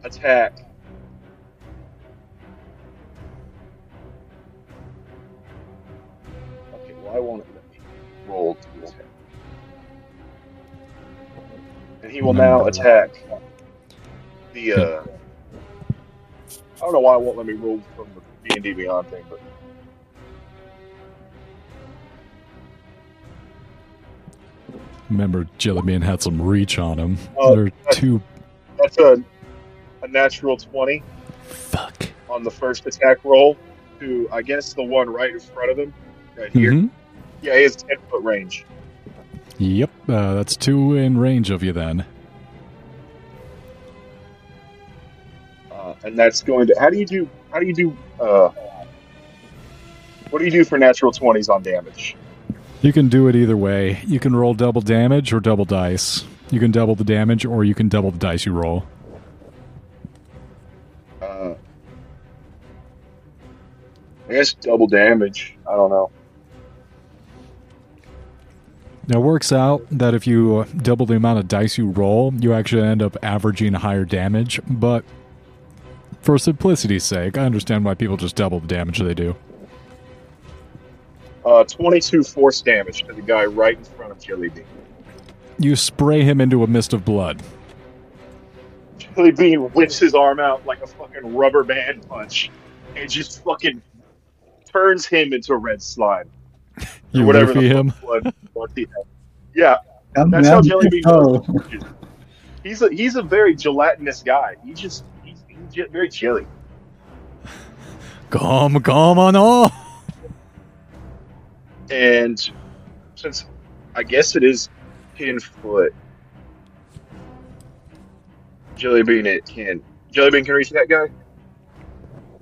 attack. Okay, why won't it let me roll he will now attack the. Uh, I don't know why it won't let me roll from the D and D Beyond thing, but Remember, Jellybean had some reach on him. Oh, They're two. that's a a natural twenty Fuck. on the first attack roll to I guess the one right in front of him, right here. Mhm. Yeah, he has ten foot range. Yep, uh, that's two in range of you then. Uh, and that's going to how do you do how do you do uh what do you do for natural twenties on damage? You can do it either way. You can roll double damage or double dice. You can double the damage or you can double the dice you roll. Uh, I guess double damage. I don't know. Now, it works out that if you uh, double the amount of dice you roll, you actually end up averaging higher damage. But for simplicity's sake, I understand why people just double the damage they do. Uh, 22 force damage to the guy right in front of Jelly Bean. You spray him into a mist of blood. Jelly Bean whips his arm out like a fucking rubber band punch and just fucking turns him into a red slime. You Or whatever the him. blood- blood he had. Yeah, Um, that's how Jelly Bean does. He's a he's a very gelatinous guy. He just he's, he's just very chilly. Come, come on, oh! And since I guess it is ten foot, Jelly Bean it can Jelly Bean can reach that guy.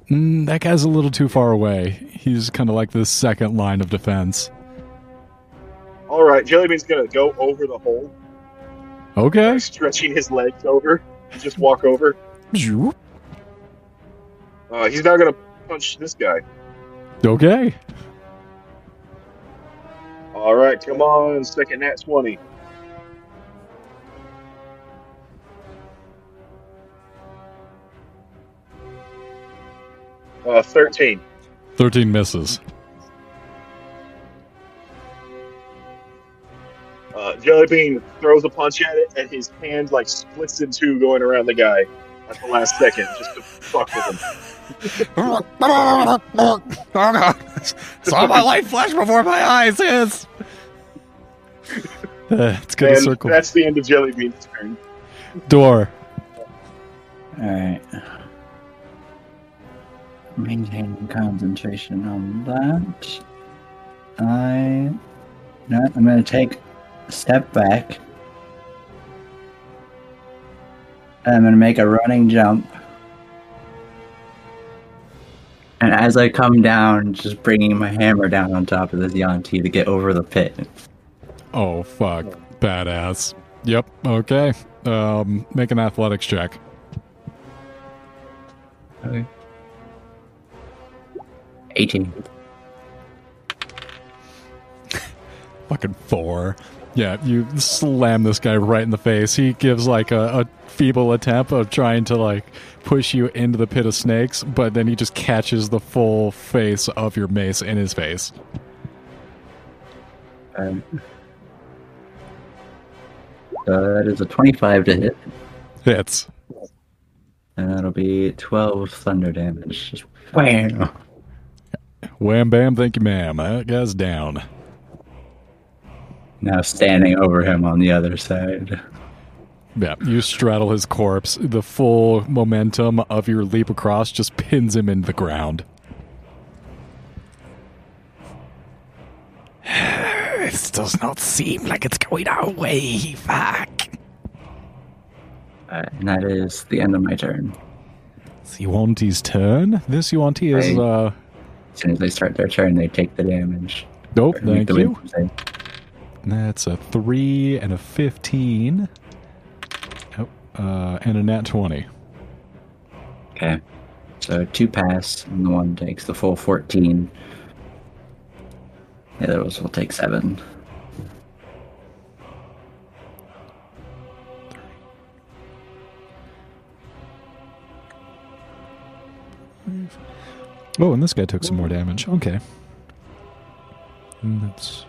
Mm, that guy's a little too far away. He's kind of like the second line of defense. All right, Jelly Bean's gonna go over the hole, Okay. stretching his legs over, and just walk over. Uh, he's now gonna punch this guy. Okay. All right, come on, second nat twenty. Uh, thirteen. 13 misses. Uh, Jelly Bean throws a punch at it, and his hand like splits in two, going around the guy at the last second, just to fuck with him. oh. Saw my life flash before my eyes, yes. Uh, it's gonna And circle. that's the end of Jelly Bean's turn. Door. Alright. Maintaining concentration on that. I. No, I'm gonna take a step back. I'm gonna make a running jump. And as I come down, just bringing my hammer down on top of this Yuan-Ti to get over the pit. Oh, fuck. Badass. Yep. Okay. Um, make an athletics check. Okay. 18. Fucking four. Yeah, you slam this guy right in the face. He gives like a, a feeble attempt of trying to like push you into the pit of snakes, but then he just catches the full face of your mace in his face. Um, so that is a 25 to hit. Hits. And that'll be 12 thunder damage. Just wham! Wham bam, thank you, ma'am. That guy's down. Now standing over him on the other side. Yeah, you straddle his corpse. The full momentum of your leap across just pins him into the ground. This does not seem like it's going our way, fuck. Uh, and that is the end of my turn. It's Yuan-Ti's turn. This you Yuan-Ti is, Right. uh, As soon as they start their turn, they take the damage. nope, thank you. That's a 3 and a 15. Oh, uh, and a nat 20. Okay. So two pass, and the one takes the full 14. The other ones will take seven. Oh, and this guy took some more damage. Okay. And that's.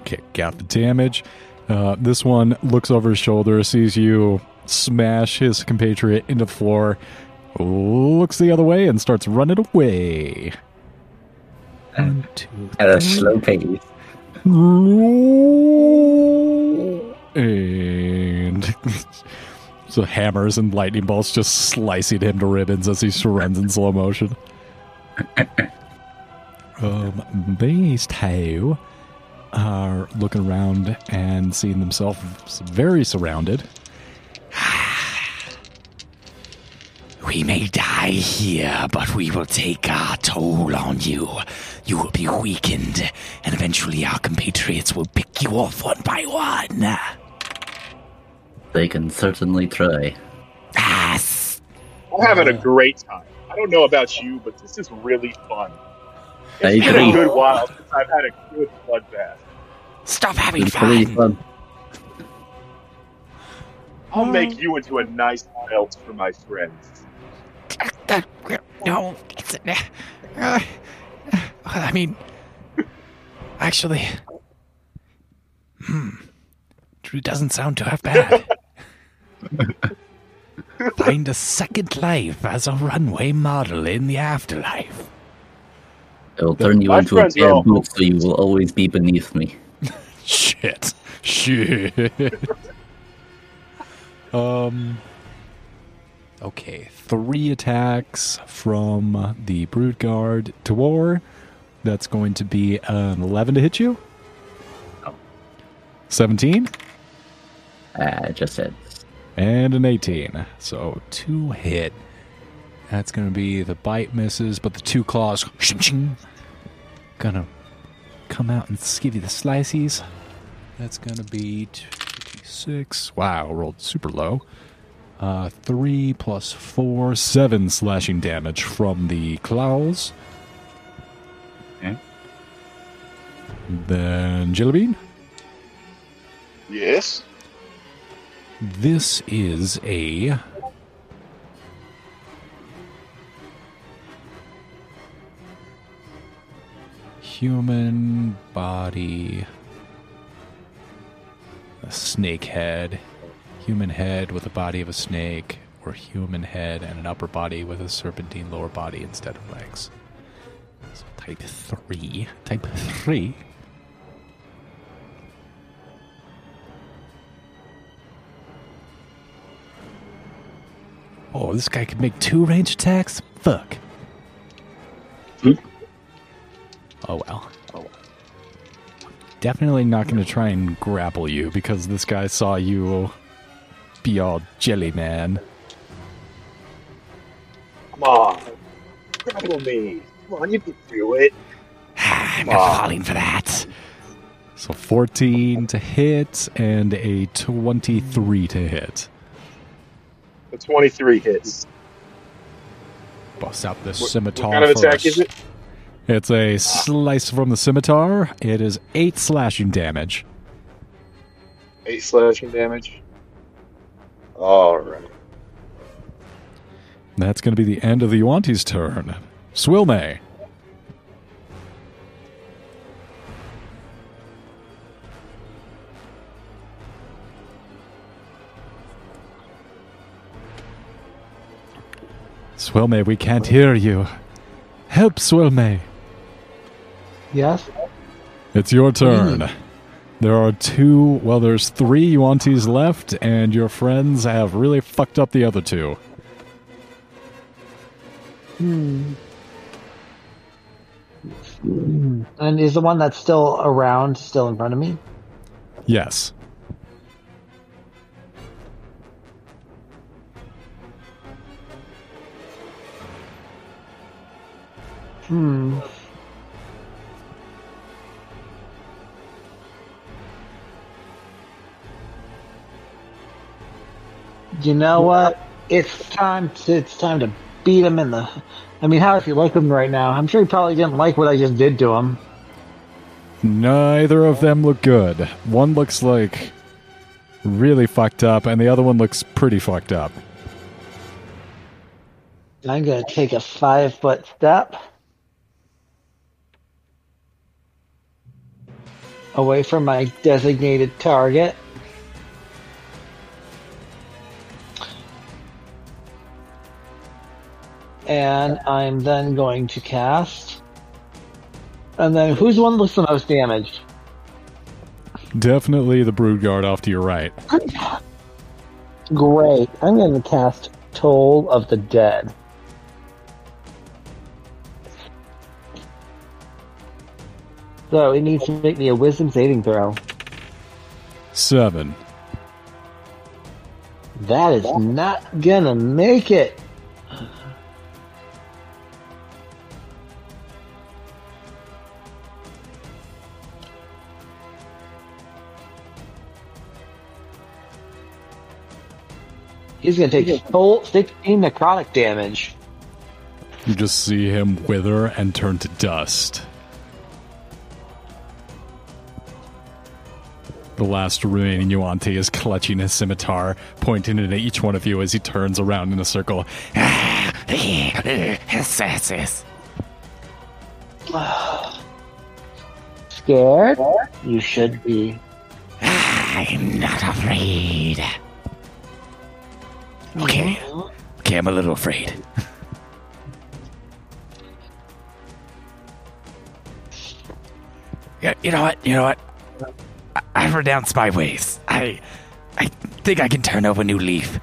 Okay, got the damage. Uh, this one looks over his shoulder, sees you smash his compatriot into the floor, looks the other way, and starts running away. One, two, At a slow pace. And so hammers and lightning bolts just slicing him to ribbons as he runs in slow motion. um, these two are looking around and seeing themselves very surrounded. We may die here, but we will take our toll on you. You will be weakened, and eventually our compatriots will pick you off one by one. They can certainly try. Yes. I'm having a great time. I don't know about you, but this is really fun. I It's been a good while since I've had a good bloodbath. Stop having It's really fun. fun. I'll make you into a nice belt for my friends. That, no, it's, uh, uh, I mean, actually, hmm, Drew doesn't sound too half bad. Find a second life as a runway model in the afterlife. I will turn you My into a friends are all so you will always be beneath me. Shit. Shit. um. Okay, three attacks from the Brood Guard to war. That's going to be an 11 to hit you. No. 17 Ah, just said. And an 18. So two hit. That's going to be the bite misses, but the two claws gonna come out and give you the slices. That's going to be 26. Wow, rolled super low. Uh, 3 plus 4, 7 slashing damage from the claws. Okay. Then Jillbean. Yes. This is a human body, a snake head, human head with the body of a snake, or human head and an upper body with a serpentine lower body instead of legs. So type three. Type three. Oh, this guy can make two range attacks? Fuck. Hmm. Oh well. Oh well. Definitely not going to try and grapple you because this guy saw you be all jelly man. Come on. Grapple me. Come on, you can do it. I'm Wow. not falling for that. So 14 to hit and a 23 to hit. The 23 hits. Bust out the What, scimitar what kind of attack is it? It's a slice from the scimitar. It is 8 slashing damage. 8 slashing damage. Alright. That's going to be the end of the Yuan-Ti's turn. Swilme. Swilme, we can't hear you. Help, Swilme. Yes? It's your turn. There are two, well, there's three Yuan-Tis left, and your friends have really fucked up the other two. Hmm. And is the one that's still around still in front of me? Yes. Hmm. You know what? It's time to it's time to beat him in the. I mean, how if you like him right now? I'm sure he probably didn't like what I just did to him. Neither of them look good. One looks like really fucked up, and the other one looks pretty fucked up. I'm gonna take a five foot step away from my designated target. And I'm then going to cast. And then who's the one looks the most damaged? Definitely the brood guard off to your right. Great. I'm going to cast Toll of the Dead. So it needs to make me a wisdom saving throw. Seven. That is not gonna make it. He's gonna take full 16 necrotic damage. You just see him wither and turn to dust. The last remaining Yuan-Ti is clutching his scimitar, pointing it at each one of you as he turns around in a circle. Assassins. Scared? You should be. I'm not afraid. Okay. Okay, I'm a little afraid. yeah, you know what? You know what? I, I've renounced my ways. I, I think I can turn over a new leaf.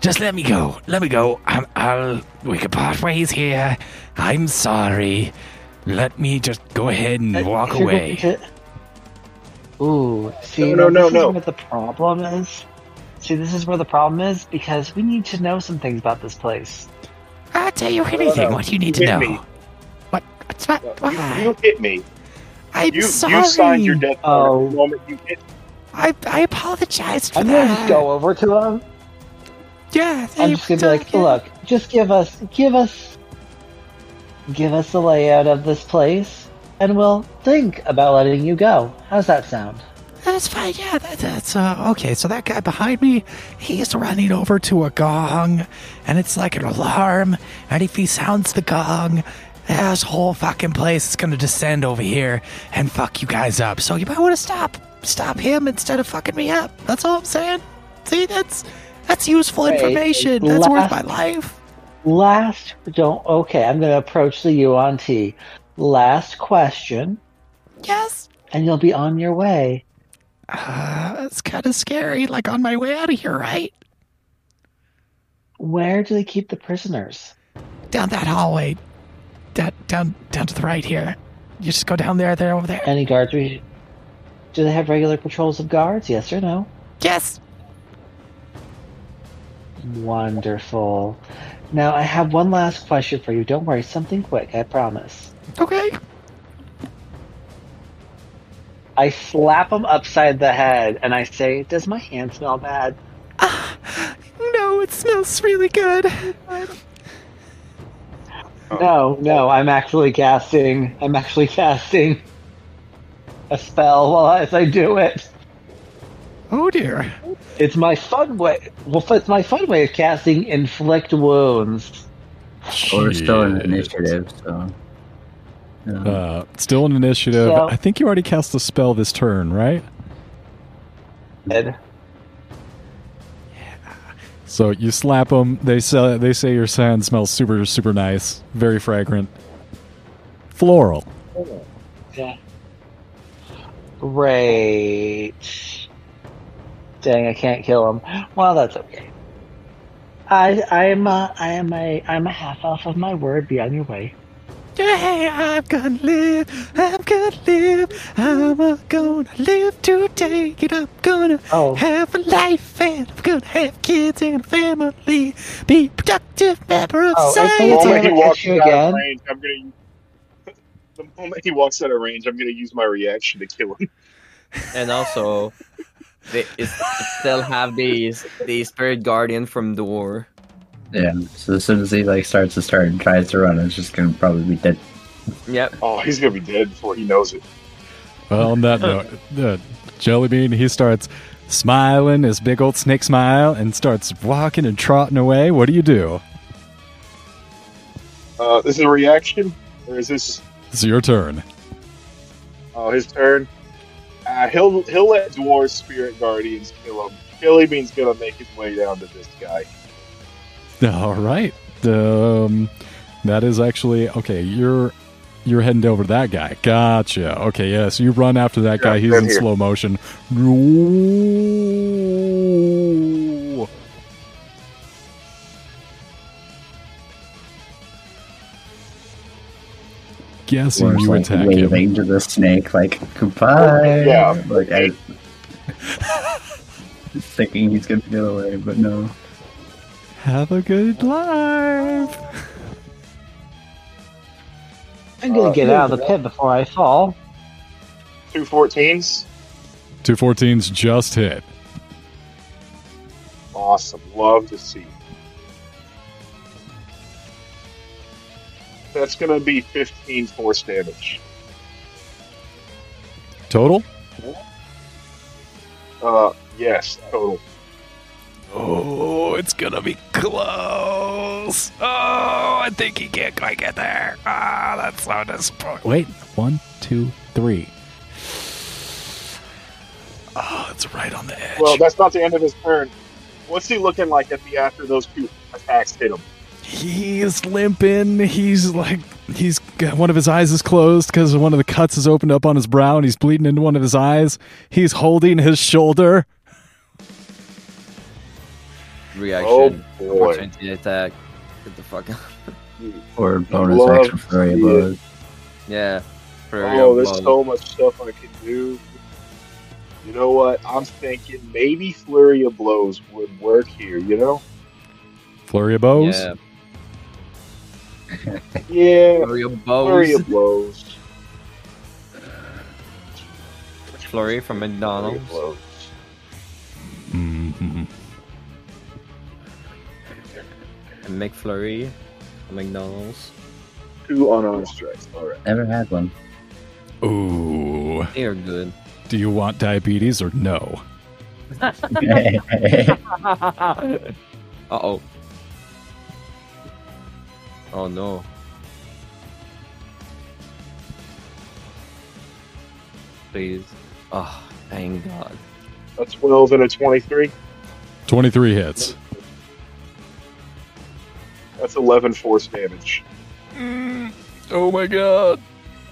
Just let me go. Let me go. I'm, I'll. We can part ways here. I'm sorry. Let me just go ahead and walk If away. going to- Ooh, see, No, no, no, this no. is where the problem is. See, this is where the problem is because we need to know some things about this place. I'll tell you anything. no, What do you need you to hit know? me. What? What's that? You, you hit me. I'm You sorry. you signed your death Oh. warrant the moment you hit. I I apologize for I'm gonna that. just go over to him. Yeah, I'm just gonna be like, look, just give us, give us, give us the layout of this place, and we'll think about letting you go. How's that sound? That's fine. Yeah, that, that's uh, okay. So that guy behind me, he's running over to a gong, and it's like an alarm. And if he sounds the gong, this whole fucking place is gonna descend over here and fuck you guys up. So you might want to stop, stop him instead of fucking me up. That's all I'm saying. See, that's that's useful Wait, information. That's worth my life. Last, don't. Okay, I'm gonna approach the Yuan-Ti. Last question, Yes. and you'll be on your way. Uh, it's kind of scary. Like on my way out of here, right? Where do they keep the prisoners? Down that hallway. Down, down, down to the right here. You just go down there. There, over there. Any guards? We, do they have regular patrols of guards? Yes or no? Yes. Wonderful. Now I have one last question for you. Don't worry, something quick. I promise. Okay. I slap him upside the head and I say, "Does my hand smell bad?" Ah, no, it smells really good. No, no. I'm actually casting. I'm actually casting a spell while as I do it. Oh dear. It's my fun way. Well, it's my fun way of casting inflict wounds. Well, we're still in Shit. initiative, so. you know. Uh, still an initiative. So- I think you already cast a spell this turn, right? Ed. So you slap them. They say they say your sand smells super super nice, very fragrant, floral. Yeah. Great. Dang, I can't kill him. Well, that's okay. I I am a, I am a I'm a half elf of my word. Be on your way. Hey, I'm gonna live. I'm gonna live. I'm gonna live today. And I'm gonna Oh. have a life, and I'm gonna have kids and a family. Be a productive member of Oh, I The think society. it's moment he gonna walks catch you out of again. range, I'm gonna. use- The moment he walks out of range, I'm gonna use my reaction to kill him. And also, they it still have these the spirit guardian from the war. Yeah. So as soon as he like starts to start and tries to run, it's just gonna probably be dead. Yep. Oh, he's gonna be dead before he knows it. Well, on that note, uh, Jellybean he starts smiling his big old snake smile and starts walking and trotting away. What do you do? Uh, this is a reaction, or is this It's your turn. oh his turn? Uh, he'll he'll let dwarves spirit guardians kill him. Killy means gonna make his way down to this guy. All right. Um, that is actually okay. You're you're heading over to that guy. Gotcha. Okay, yes. you run after that guy. He's in here. slow motion. Ooh. Guessing Or you like attack him. waving to the snake, like goodbye. Yeah. Like I, thinking he's gonna get away, but no. Have a good life. I'm gonna Uh, get out of the pit before I fall. Two 14s. Two 14s just hit. Awesome. Love to see. That's going to be 15 force damage. Total? Uh, yes, total. Oh, it's gonna be close. Oh, I think he can't quite get there. Ah, that's so disappointing. Wait, one, two, three. Oh, it's right on the edge. Well, that's not the end of his turn. What's he looking like at the after those two attacks hit him? He's limping. He's like, he's got one of his eyes is closed because one of the cuts is opened up on his brow and he's bleeding into one of his eyes. He's holding his shoulder. Reaction. Oh, boy. Opportunity attack. Get the fuck out. Or bonus Love action flurry of to blows. Yeah. Flurry Oh, there's blows. so much stuff I can do. You know what? I'm thinking maybe Flurry of Blows would work here, you know? Flurry of bows. Yeah. Yeah, Flurry of Flurry of Blows. Flurry from Flurry of McDonald's. Blows. hmm And McFlurry from McDonald's. Two unarmed strikes. Alright. Never had one. Ooh. They are good. Do you want diabetes or no? uh oh. Oh no. Please. Oh, thank God. A 12 and a 23. 23 hits. That's 11 force damage. Mm. Oh my god.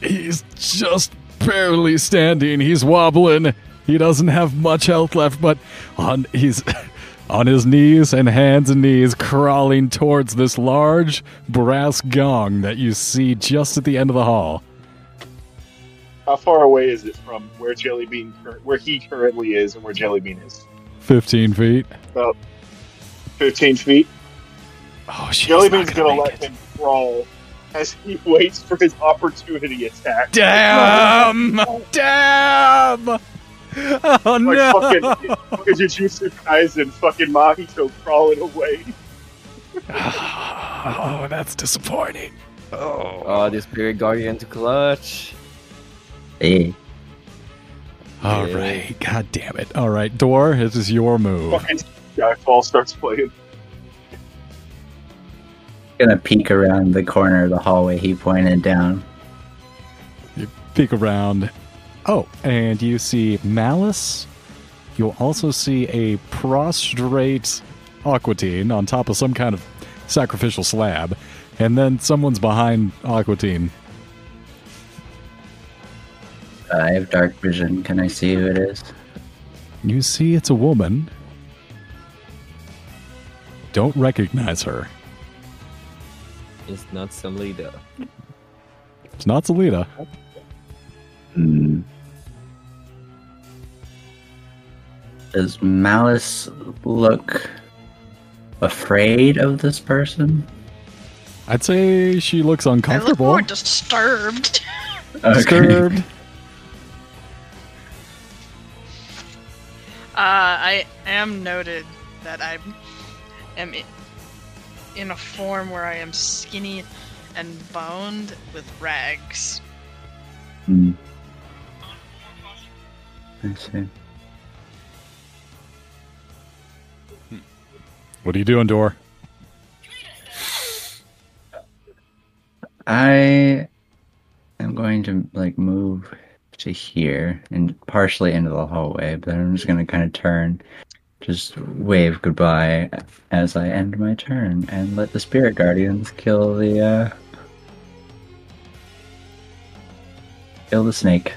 He's just barely standing. He's wobbling. He doesn't have much health left, but on he's on his knees and hands and knees crawling towards this large brass gong that you see just at the end of the hall. How far away is it from where Jellybean, cur- where he currently is, and where Jellybean is? 15 feet. About 15 feet. Oh, she's Jellybean's not gonna, gonna let it. him crawl as he waits for his opportunity attack. Damn! Damn! Oh Like no! fucking, fucking Jujutsu Kaisen, fucking Mahito crawling away. Oh, that's disappointing. Oh. Oh, the Spirit Guardian to clutch. Hey, All Yeah. right. God damn it. All right, Door, this is your move. Fucking Skyfall starts playing. Gonna peek around the corner of the hallway he pointed down. You peek around. Oh, and you see Malice. You'll also see a prostrate Aquatine on top of some kind of sacrificial slab. And then someone's behind Aquatine. Uh, I have dark vision. Can I see who it is? You see it's a woman. Don't recognize her. It's not Salida. It's not Salida. Hmm. Does Malice look afraid of this person? I'd say she looks uncomfortable. I look uncomfortable. more disturbed. Disturbed. Uh, I am noted that I am i- in a form where I am skinny and boned with rags. Hmm. I see. What are you doing, Door? I am going to like move to here and partially into the hallway, but then I'm just gonna kind of turn, just wave goodbye as I end my turn, and let the spirit guardians kill the uh, kill the snake.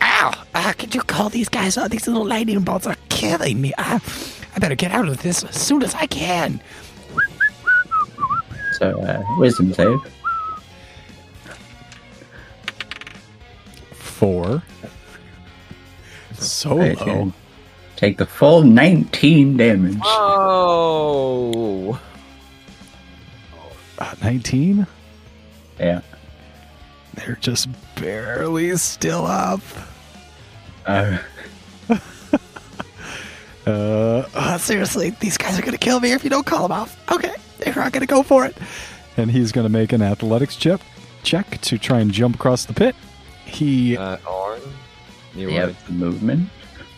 Ow! Uh, could you call these guys out? These little lightning bolts are killing me. Uh, I better get out of this as soon as I can. So uh, wisdom save. Four. So I low. can Take the full 19 damage. Oh! Uh, 19? Yeah. They're just barely still up. Uh, Uh, Uh, seriously, these guys are gonna kill me if you don't call them off. Okay, they're not gonna go for it. and he's going to make an athletics check check to try and jump across the pit. He Uh, Orn, you You have the movement.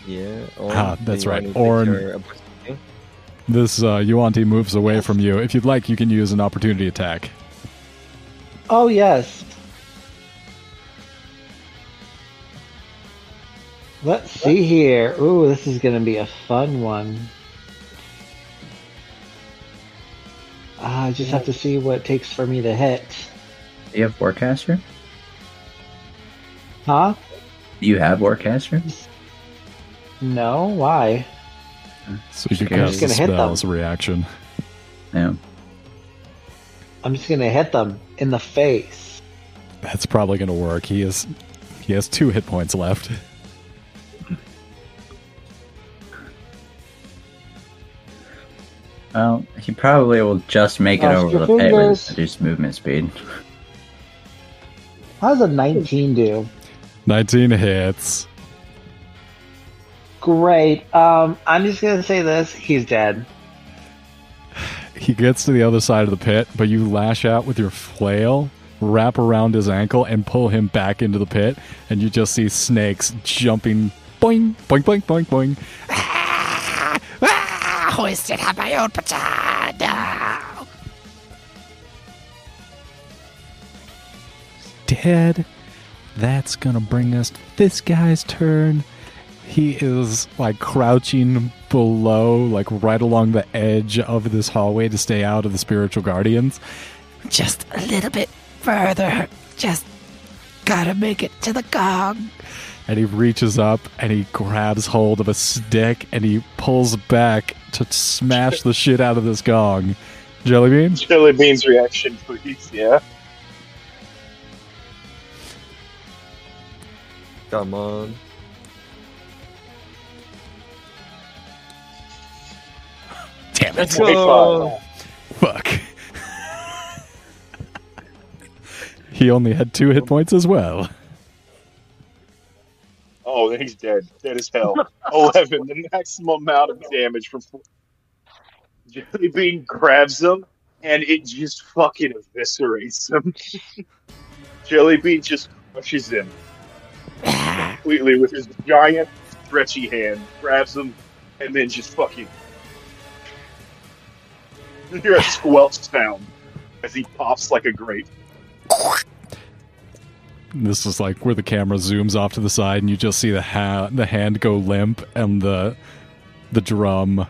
yeah? Orn, Ah, that's right, want Orn. this uh, Yuan-Ti moves away from you. If you'd like, you can use an opportunity attack. Oh yes. Let's see here. Ooh, this is gonna be a fun one. Ah, I just have to see what it takes for me to hit. Do you have Warcaster? Huh? Do you have Warcaster? No, why? So you Okay. cast Just the gonna hit them. as a reaction. No. I'm just gonna hit them in the face. That's probably going to work. He is he has two hit points left. Well, he probably will just make it Cross over your the pit with fingers. reduced movement speed. How does a 19 do? 19 hits. Great. Um, I'm just gonna say this: he's dead. He gets to the other side of the pit, but you lash out with your flail, wrap around his ankle, and pull him back into the pit, and you just see snakes jumping boing, boing, boing, boing, boing. Ah, ah, hoisted on my own petard. No. Dead. That's gonna bring us to this guy's turn. He is like crouching below, like right along the edge of this hallway to stay out of the spiritual guardians. Just a little bit further. Just gotta make it to the gong. and he reaches up and he grabs hold of a stick and he pulls back to smash the shit out of this gong. Jellybean? Jelly Bean's reaction, please. Yeah. Come on. Damn it. Twenty-five. Fuck. he only had two hit points as well. Oh, then he's dead. Dead as hell. Eleven, the maximum amount of damage from. Jelly Bean grabs him, and it just fucking eviscerates him. Jelly Bean just crushes him completely with his giant, stretchy hand. Grabs him, and then just fucking. You hear a squelch sound as he pops like a grape. This is like where the camera zooms off to the side and you just see the ha- the hand go limp and the the drum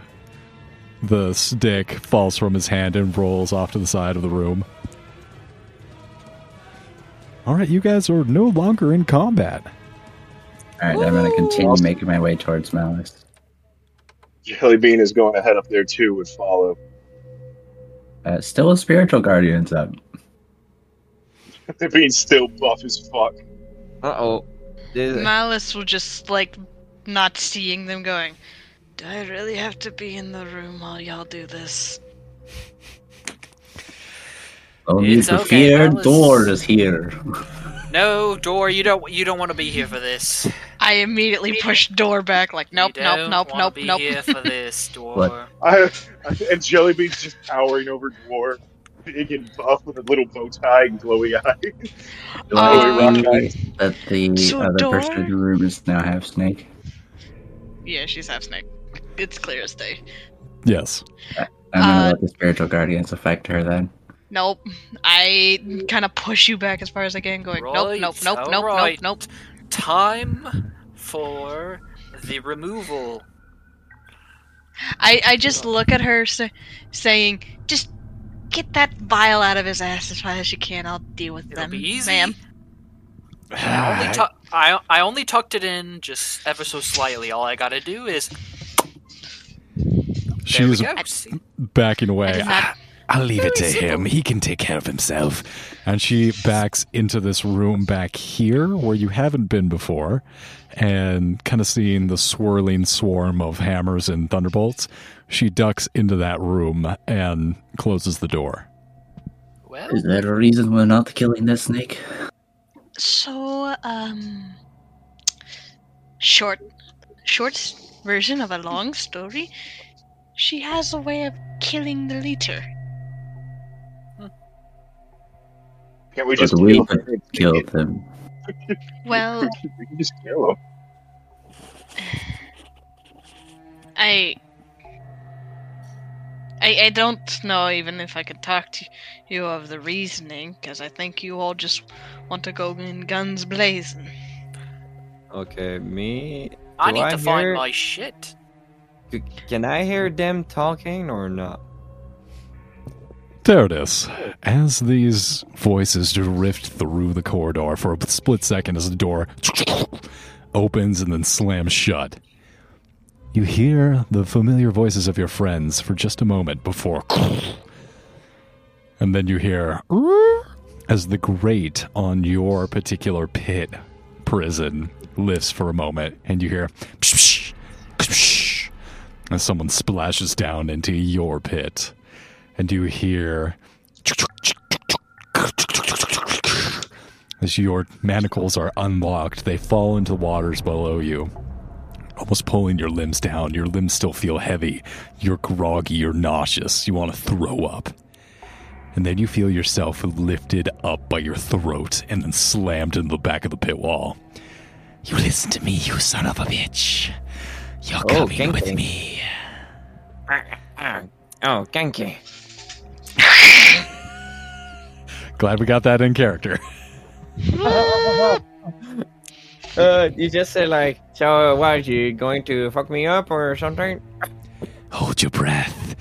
the stick falls from his hand and rolls off to the side of the room. All right, you guys are no longer in combat. Alright, I'm gonna continue making my way towards Malice. Jelly Bean is going to head up there too with follow. Uh, still a spiritual guardian's up. Jelly Bean's still buff as fuck. Uh oh. Malice will just like not seeing them going. Do I really have to be in the room while y'all do this? Only It's the okay, fear Malice. door is here. No, Door, you don't you don't want to be here for this. I immediately push door back like nope, you nope, don't nope, wanna nope, be nope. here for this, Door. What? I, and Jellybean's just towering over Dwarf, big and buff with a little bow tie and glowy eyes. Do I Um, see that the so other door- person in the room is now half snake? Yeah, she's half snake. It's clear as day. Yes. I'm gonna Uh, let the spiritual guardians affect her then. Nope. I kind of push you back as far as I can, going nope, Right, nope, nope, nope, alright. nope, nope. Time for the removal. I I just look at her sa- saying, just get that vial out of his ass as fast as you can. I'll deal with It'll them, be easy. ma'am. I only, tu- I, I only tucked it in just ever so slightly. All I gotta do is. There we She's go. See? backing I away. did not. Ah. I'll leave it to Very him. He can take care of himself. And she backs into this room back here where you haven't been before, and kind of seeing the swirling swarm of hammers and thunderbolts, she ducks into that room and closes the door. Well, Is there a reason we're not killing this snake? So, um, short, short, version of a long story, she has a way of killing the leader. Can't we But just we kill could kill them. Well, we can just kill him. I, I, I don't know even if I could talk to you of the reasoning, because I think you all just want to go in guns blazing. Okay, me. I need I to find my shit. Can I hear them talking or not? Teradus, as these voices drift through the corridor for a split second as the door opens and then slams shut, you hear the familiar voices of your friends for just a moment before. And then you hear as the grate on your particular pit prison lifts for a moment, and you hear as someone splashes down into your pit and you hear as your manacles are unlocked, they fall into the waters below you, almost pulling your limbs down. Your limbs still feel heavy. You're groggy, you're nauseous, you want to throw up. And then you feel yourself lifted up by your throat and then slammed into the back of the pit wall. You listen to me, you son of a bitch. You're Oh, coming with Genki. me. Oh, thank you. Glad we got that in character. Uh, you just said like, so what? You going to fuck me up or something? Hold your breath.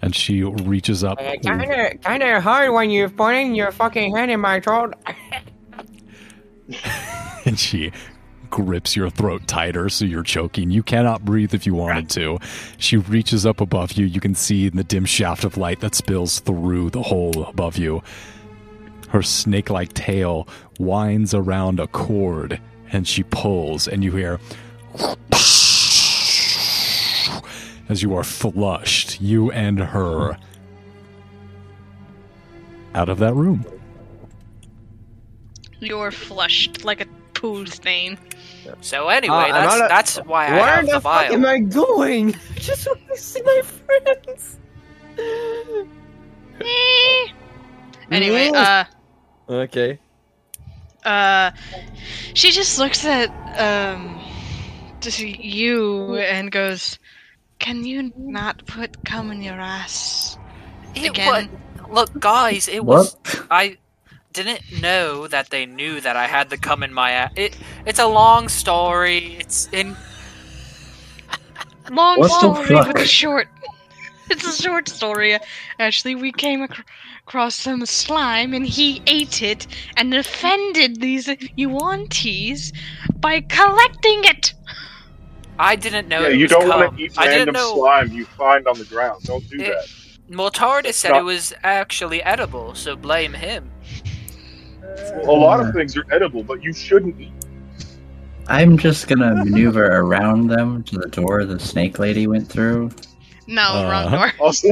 And she reaches up. Uh, kinda, kinda hard when you're pointing your fucking hand in my throat. and she grips your throat tighter so you're choking. You cannot breathe if you wanted to. She reaches up above you. You can see in the dim shaft of light that spills through the hole above you. Her snake like tail winds around a cord and she pulls, and you hear as you are flushed, you and her, out of that room. You're flushed like a pool stain. So anyway, Uh, that's a- that's why I Where have the the fuck vial. am I going? I just want to see my friends. Anyway, uh, Okay. uh, she just looks at um, just you and goes, "Can you not put cum in your ass?" It Again. wa- look, guys, it was I didn't know that they knew that I had the cum in my ass. It it's a long story. It's in Long What the story, but fuck? it's short. It's a short story. Actually, we came ac- across some slime, and he ate it and offended these Yuan-Tis by collecting it. I didn't know yeah, it you was don't cum. want to eat I didn't random know. slime you find on the ground. Don't do It- that. Mortardis said not- it was actually edible, so blame him. A lot of things are edible, but you shouldn't eat. I'm just gonna maneuver around them to the door the snake lady went through. No, Uh, wrong door. Also,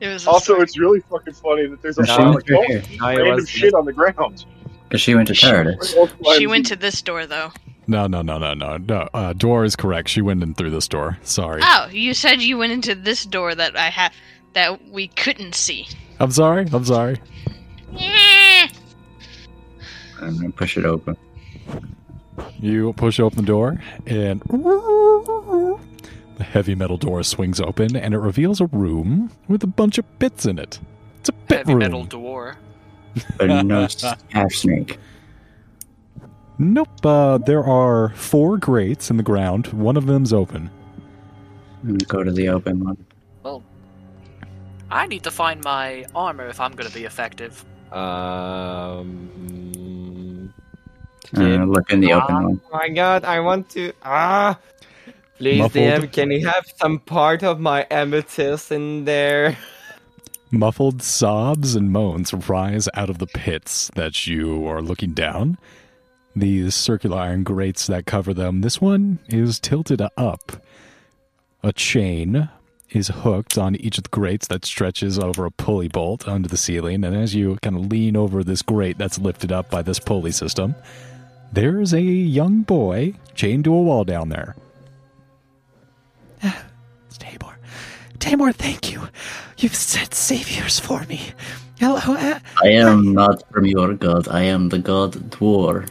It was also, store. it's really fucking funny that there's a She lot of don't eat No, random was- shit on the ground. Because she went to Teradus. She went to this door though. No, no, no, no, no, no. Uh, door is correct. She went in through this door. Sorry. Oh, you said you went into this door that I have that we couldn't see. I'm sorry. I'm sorry. Eh. I'm gonna push it open. You push open the door, and the heavy metal door swings open, and it reveals a room with a bunch of bits in it. It's a bit Heavy room. metal door. But no half snake. Nope. Uh, there are four grates in the ground. One of them's open. I'm gonna go to the open one. Well, I need to find my armor if I'm going to be effective. Um. I'm look in the open oh one. my god, I want to. Ah! Please, Muffled. DM, can you have some part of my amethyst in there? Muffled sobs and moans rise out of the pits that you are looking down. These circular iron grates that cover them, this one is tilted up. A chain is hooked on each of the grates that stretches over a pulley bolt under the ceiling, and as you kind of lean over this grate that's lifted up by this pulley system, there's a young boy chained to a wall down there. It's Tymora, Tymora, thank you. You've set saviors for me. Hello, uh, I am not from your god. I am the god Dwar,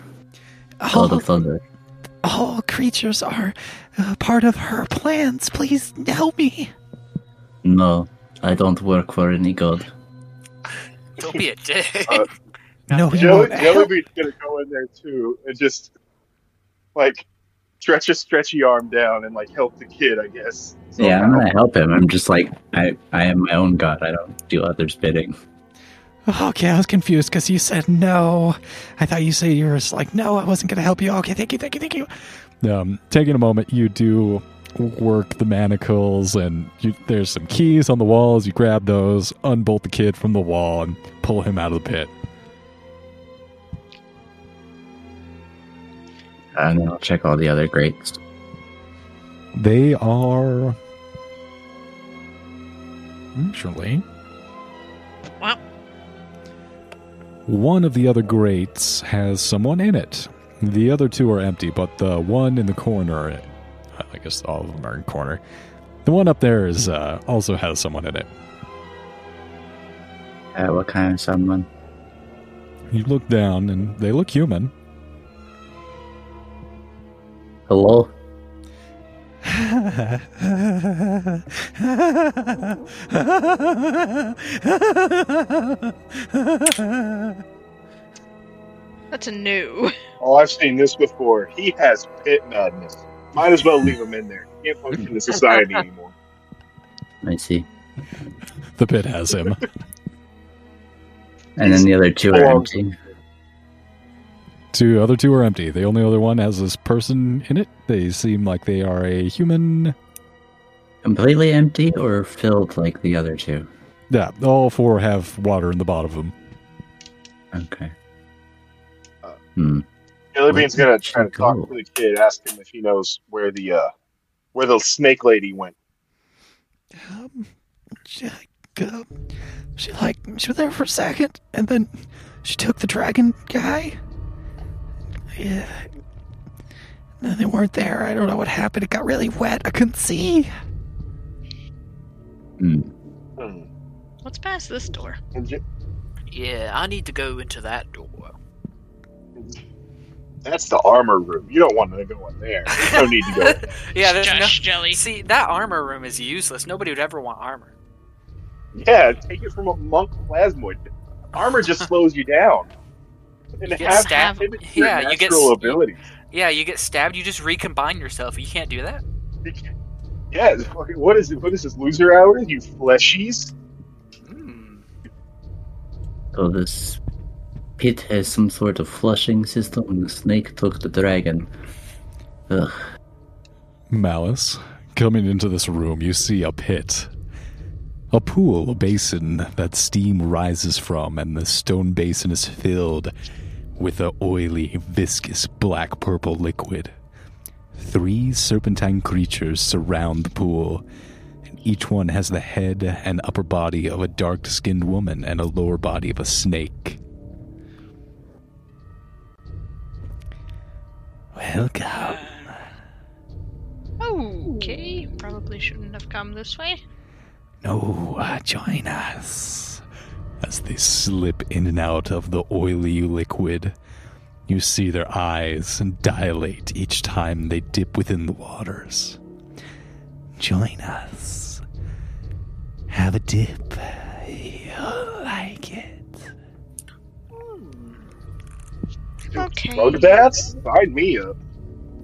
god all, of thunder. all creatures are uh, part of her plans. Please help me. No, I don't work for any god. Don't be a dick. No, you Jelly, won't help. Jellybean's gonna go in there too and just like stretch a stretchy arm down and like help the kid, I guess. Yeah, I'm gonna help him. I'm just like I, I am my own god. I don't do others' bidding. Okay, I was confused because you said no. I thought you said you were just like, no, I wasn't going to help you. Okay, thank you, thank you, thank you. Um, taking a moment, you do work the manacles, and you, there's some keys on the walls. You grab those, unbolt the kid from the wall, and pull him out of the pit. And then I'll check all the other greats. They are. Actually. Well. One of the other grates has someone in it. The other two are empty, but the one in the corner, I guess all of them are in corner. The one up there is uh, also has someone in it. Uh, what kind of someone? You look down, and they look human. Hello? That's a new. Oh, I've seen this before. He has pit madness. Might as well leave him in there. He can't function in society anymore. I see. The pit has him. And then the other two are Hello. empty. Two other two are empty. The only other one has this person in it. They seem like they are a human. Completely empty or filled like the other two? Yeah, all four have water in the bottom of them. Okay. Uh, Hmm. Jellybean's Where gonna try to talk go? to the kid, ask him if he knows where the uh where the snake lady went. Um, she, uh, she like she was there for a second, and then she took the dragon guy. Yeah. And then they weren't there. I don't know what happened. It got really wet. I couldn't see. Hmm. Hmm. What's past this door? Yeah, I need to go into that door. That's the armor room. You don't want to go in there. There's no need to go. in there. Yeah, there's no. Josh Jelly. See, that armor room is useless. Nobody would ever want armor. Yeah, take it from a monk plasmoid. Armor just slows you down. And You get have stabbed- inhibits your yeah, you get natural abilities. Yeah, you get stabbed, you just recombine yourself. You can't do that. Yeah, what is it? What is this? Loser hour? You fleshies? Hmm. So this pit has some sort of flushing system, and the snake took the dragon. Ugh. Malice, coming into this room, you see a pit. A pool, a basin that steam rises from, and the stone basin is filled with a oily, viscous, black purple liquid. Three serpentine creatures surround the pool, and each one has the head and upper body of a dark skinned woman and a lower body of a snake. Welcome. Okay, probably shouldn't have come this way. No, uh, join us. As they slip in and out of the oily liquid, you see their eyes and dilate each time they dip within the waters. Join us. Have a dip. You'll like it. Okay. Road baths? Sign me up.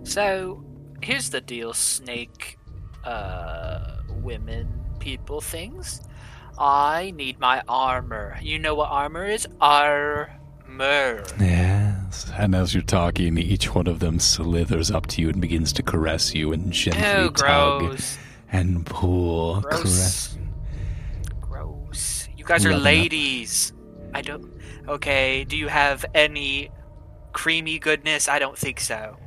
So, here's the deal, snake, uh, women, people, things. I need my armor. You know what armor is? Armor. Yes, and as you're talking, each one of them slithers up to you and begins to caress you and gently Oh, tug and pull. Gross. Caress. Gross. You guys are Loving ladies. I don't. Okay, do you have any creamy goodness? I don't think so.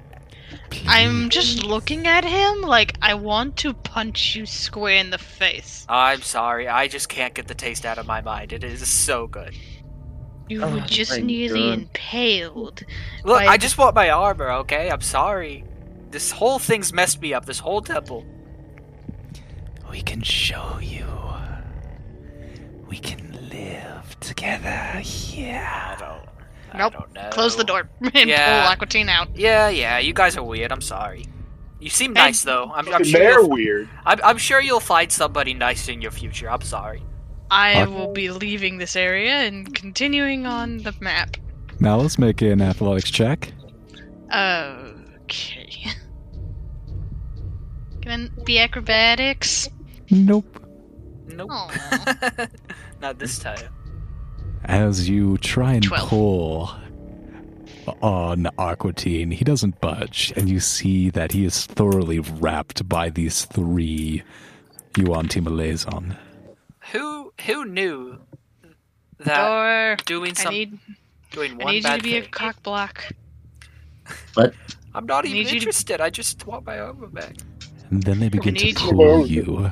I'm just looking at him like I want to punch you square in the face. I'm sorry, I just can't get the taste out of my mind. It is so good. You Oh were just nearly God. impaled. Look, I just want my armor, okay? I'm sorry. This whole thing's messed me up, this whole temple. we can show you. We can live together here. I don't. I Nope. don't know. Close the door and Yeah. pull Aquatine out. Yeah, yeah. You guys are weird. I'm sorry. You seem nice though. I'm, I'm sure. They're You'll, weird. I'm, I'm sure you'll find somebody nice in your future. I'm sorry. I will be leaving this area and continuing on the map. Now let's make an athletics check. Okay. Can it be acrobatics? Nope. Nope. Not this time. As you try and Twelve. pull on Aquatine, he doesn't budge, and you see that he is thoroughly wrapped by these three Yuan-Ti malison. Who who knew that Door. doing I some need, doing I one need you to be a thing? cock block. I'm not I even need you to- interested. I just want my armor back. And then they begin to need you- pull you.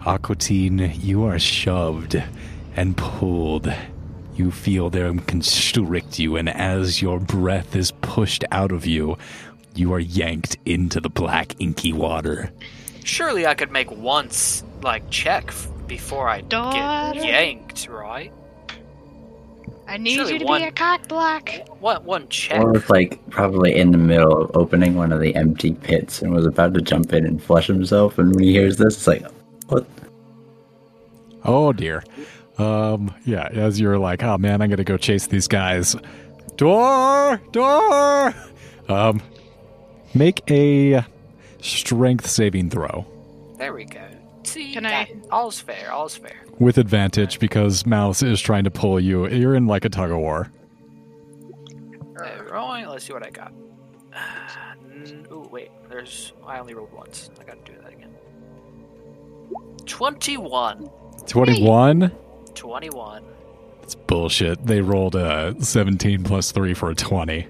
Aquatine, you are shoved and pulled. You feel them constrict you, and as your breath is pushed out of you, you are yanked into the black, inky water. Surely I could make once like check before I Daughter. get yanked, right? I need Surely you to one- be a cock block. One one check. Or was like probably in the middle of opening one of the empty pits and was about to jump in and flush himself. And when he hears this, it's like, what? Oh dear. Um, yeah, as you're like, oh man, I'm gonna go chase these guys. Door! Door! Um, make a strength saving throw There we go. See, Can I- all's fair. All's fair. with advantage because Mouse is trying to pull you. You're in like a tug of war. Alright, let's see what I got. Oh wait, there's. I only rolled once. I gotta do that again. Twenty-one. 21? 21. It's bullshit. They rolled a 17 plus 3 for a 20.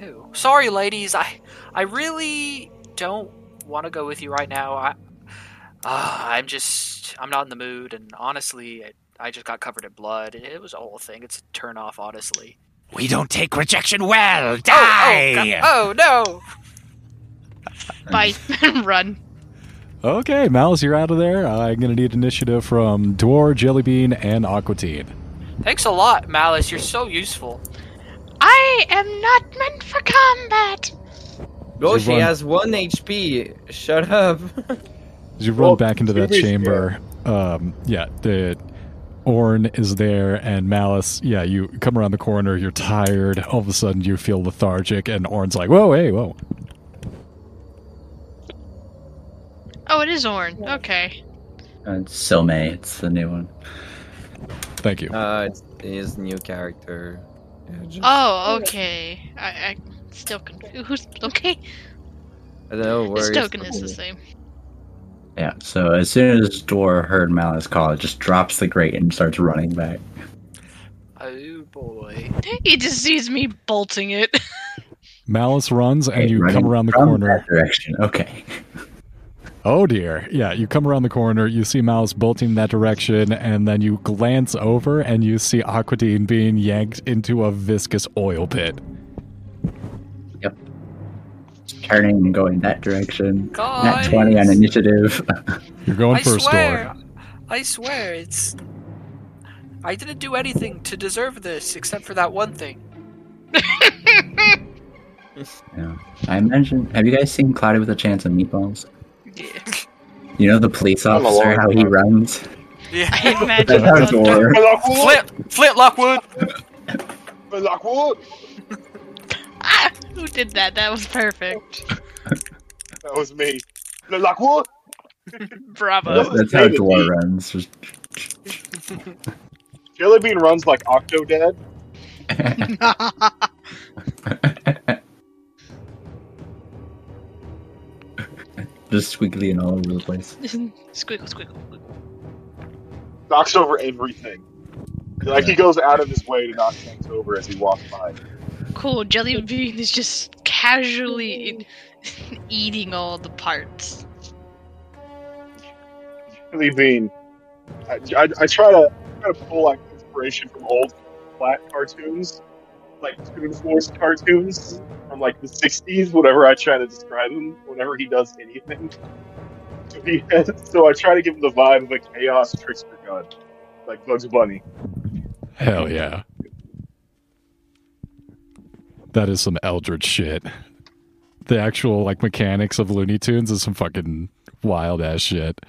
Ew. Sorry, ladies. I I really don't want to go with you right now. I uh, I'm just I'm not in the mood, and honestly, I, I just got covered in blood. It, it was a whole thing. It's a turn off, honestly. We don't take rejection well. Oh, Die! God- oh no! Bye. and run. Okay, Malice, you're out of there. I'm going to need initiative from Dwar, Jellybean, and Aquatine. Thanks a lot, Malice. You're so useful. I am not meant for combat. Oh, she run- has one HP. Shut up. As you run Well, back into that chamber, um, yeah, the Orn is there, and Malice, yeah, you come around the corner, you're tired, all of a sudden you feel lethargic, and Orn's like, whoa, hey, whoa. Oh, it is Orn. Okay. Uh, it's Silme, it's the new one. Thank you. uh, it's his new character. Yeah, just- Oh, okay. I, I still confused. Okay. I don't know where This it's token is the same. Yeah, so as soon as Dor heard Malice call, it just drops the grate and starts running back. Oh boy. He just sees me bolting it. Malice runs, and Hey, you come around the corner. That direction. Okay. Oh dear. Yeah, you come around the corner, you see Mouse bolting that direction, and then you glance over and you see Aquatine being yanked into a viscous oil pit. Yep. Turning and going that direction. Guys, Nat 20 on initiative. You're going I first, swear, door. I swear, it's. I didn't do anything to deserve this except for that one thing. yeah. I imagine. Have you guys seen Cloudy with a Chance of Meatballs? Yeah. You know the police officer, how he runs? Yeah. I imagine That's how it's on Dor. Lockwood! Flint, Flint Lockwood. Lockwood! Ah, who did that? That was perfect. That was me. Lockwood! Bravo. That's how Dor runs. Just Jellybean runs like Octodad. Just squiggly and all over the place. squiggle, squiggle. Knocks over everything. Like he goes out of his way to knock things over as he walks by. Cool. Jelly Bean is just casually eating all the parts. Jellybean. I, I, I try to try to pull like inspiration from old flat cartoons, like Toon Force cartoons from like the '60s. Whenever I try to describe him, whenever he does anything, So, he has, so I try to give him the vibe of a chaos trickster god, like Bugs Bunny. Hell yeah. That is some Eldritch shit. The actual like mechanics of Looney Tunes is some fucking wild ass shit.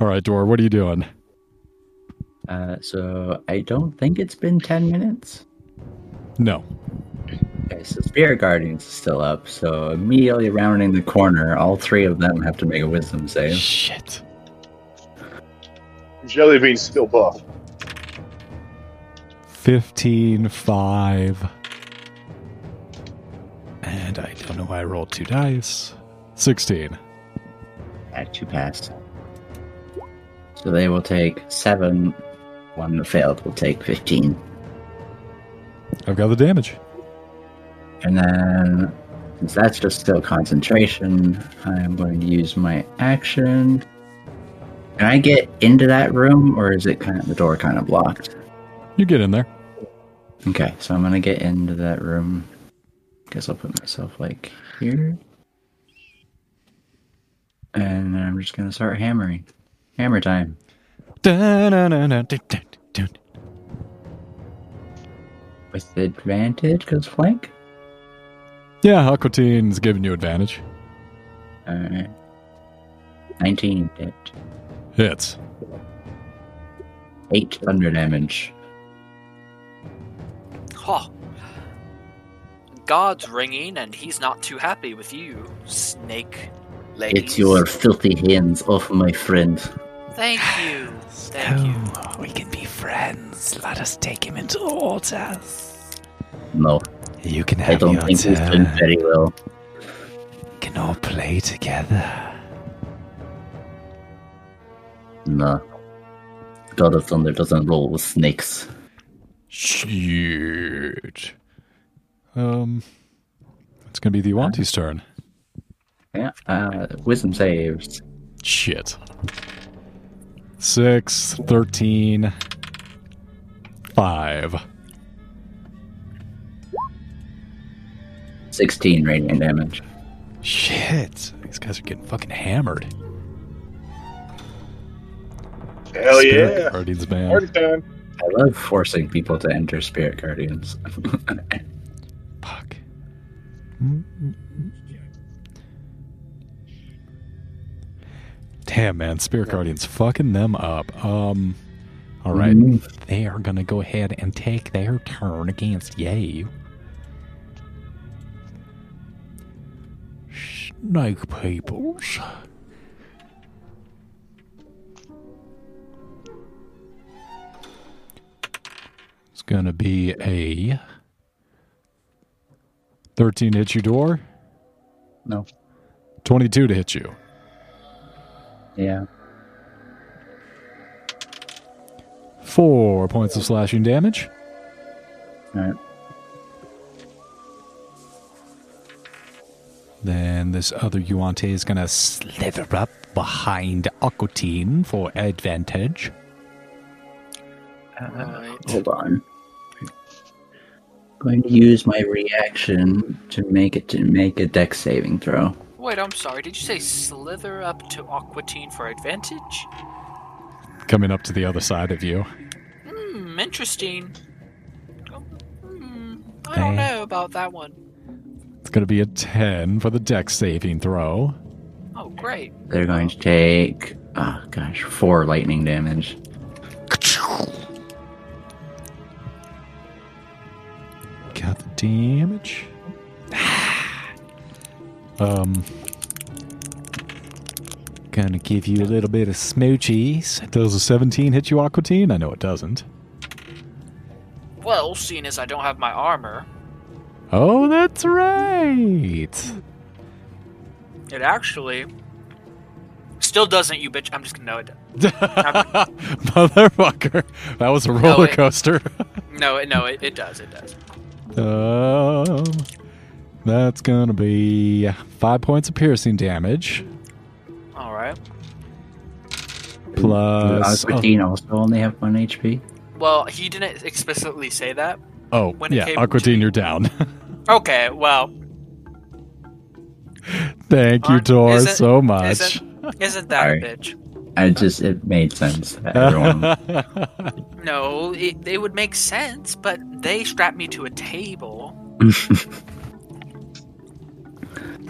All right, Dor, what are you doing? Uh, so I don't think it's been ten minutes. No. Okay, so Spirit Guardians is still up. So immediately rounding the corner, all three of them have to make a Wisdom save. Shit. Jellybean's still buff. 15, 5. And I don't know why I rolled two dice. 16. At two pass. So they will take seven. One failed will take fifteen. I've got the damage. And then, since that's just still concentration, I am going to use my action. Can I get into that room, or is it kind of the door kind of blocked? You get in there. Okay, so I'm gonna get into that room. Guess I'll put myself like here, and then I'm just gonna start hammering. Hammer time. With advantage, because flank. Yeah, Aquatine's giving you advantage. Alright. 19 hit. Hits. 8 thunder damage. Huh. God's ringing, and he's not too happy with you, snake lady. It's your filthy hands off my friend. Thank you. Thank you. Oh, we can be friends. Let us take him into the waters. No, You can I have don't your think he's doing turn. very well. We can all play together. No. God of Thunder doesn't roll with snakes. Shit. Um, it's gonna be the Yuan-Ti's turn. Yeah, uh, wisdom saves. Shit. 6, 13, 5. 16 radiant damage. Shit. These guys are getting fucking hammered. Hell Spirit yeah! Guardians, man. Party time. I love forcing people to enter Spirit Guardians. Fuck. Damn, man. Spirit Guardians fucking them up. Um, all right. Mhm. They are going to go ahead and take their turn against you. Snake peoples. It's going to be a 13 to hit you door, no. 22 to hit you. Yeah. Four points of slashing damage. Alright. Then this other Yuan-Ti is going to slither up behind Aquatine for advantage. Alright. Hold on. I'm Going to use my reaction to make it to make a dex saving throw. Wait, I'm sorry. Did you say slither up to Aquatine for advantage? Coming up to the other side of you. Hmm, interesting. Hmm, I don't Hey. know about that one. It's going to be a 10 for the dex saving throw. Oh, great. They're going to take, oh gosh, four lightning damage. Got the damage. Um, gonna give you a little bit of smoochies. Does a 17 hit you, Aquatine? I know it doesn't. Well, seeing as I don't have my armor, Oh, that's right. it actually still doesn't. You bitch. I'm just gonna know it. Motherfucker. That was a roller it- coaster. No, it, no, it, it does. It does. um, that's gonna be five points of piercing damage. All right. Plus. Does Aquatine also only have one HP? Well, he didn't explicitly say that. Oh, when yeah, came Aquatine, you're down. Okay. Well, Thank you, Aren't- Tor, isn't- so much. isn't Isn't that Sorry. a bitch? I just it made sense. Everyone, No, it, it would make sense, but they strapped me to a table,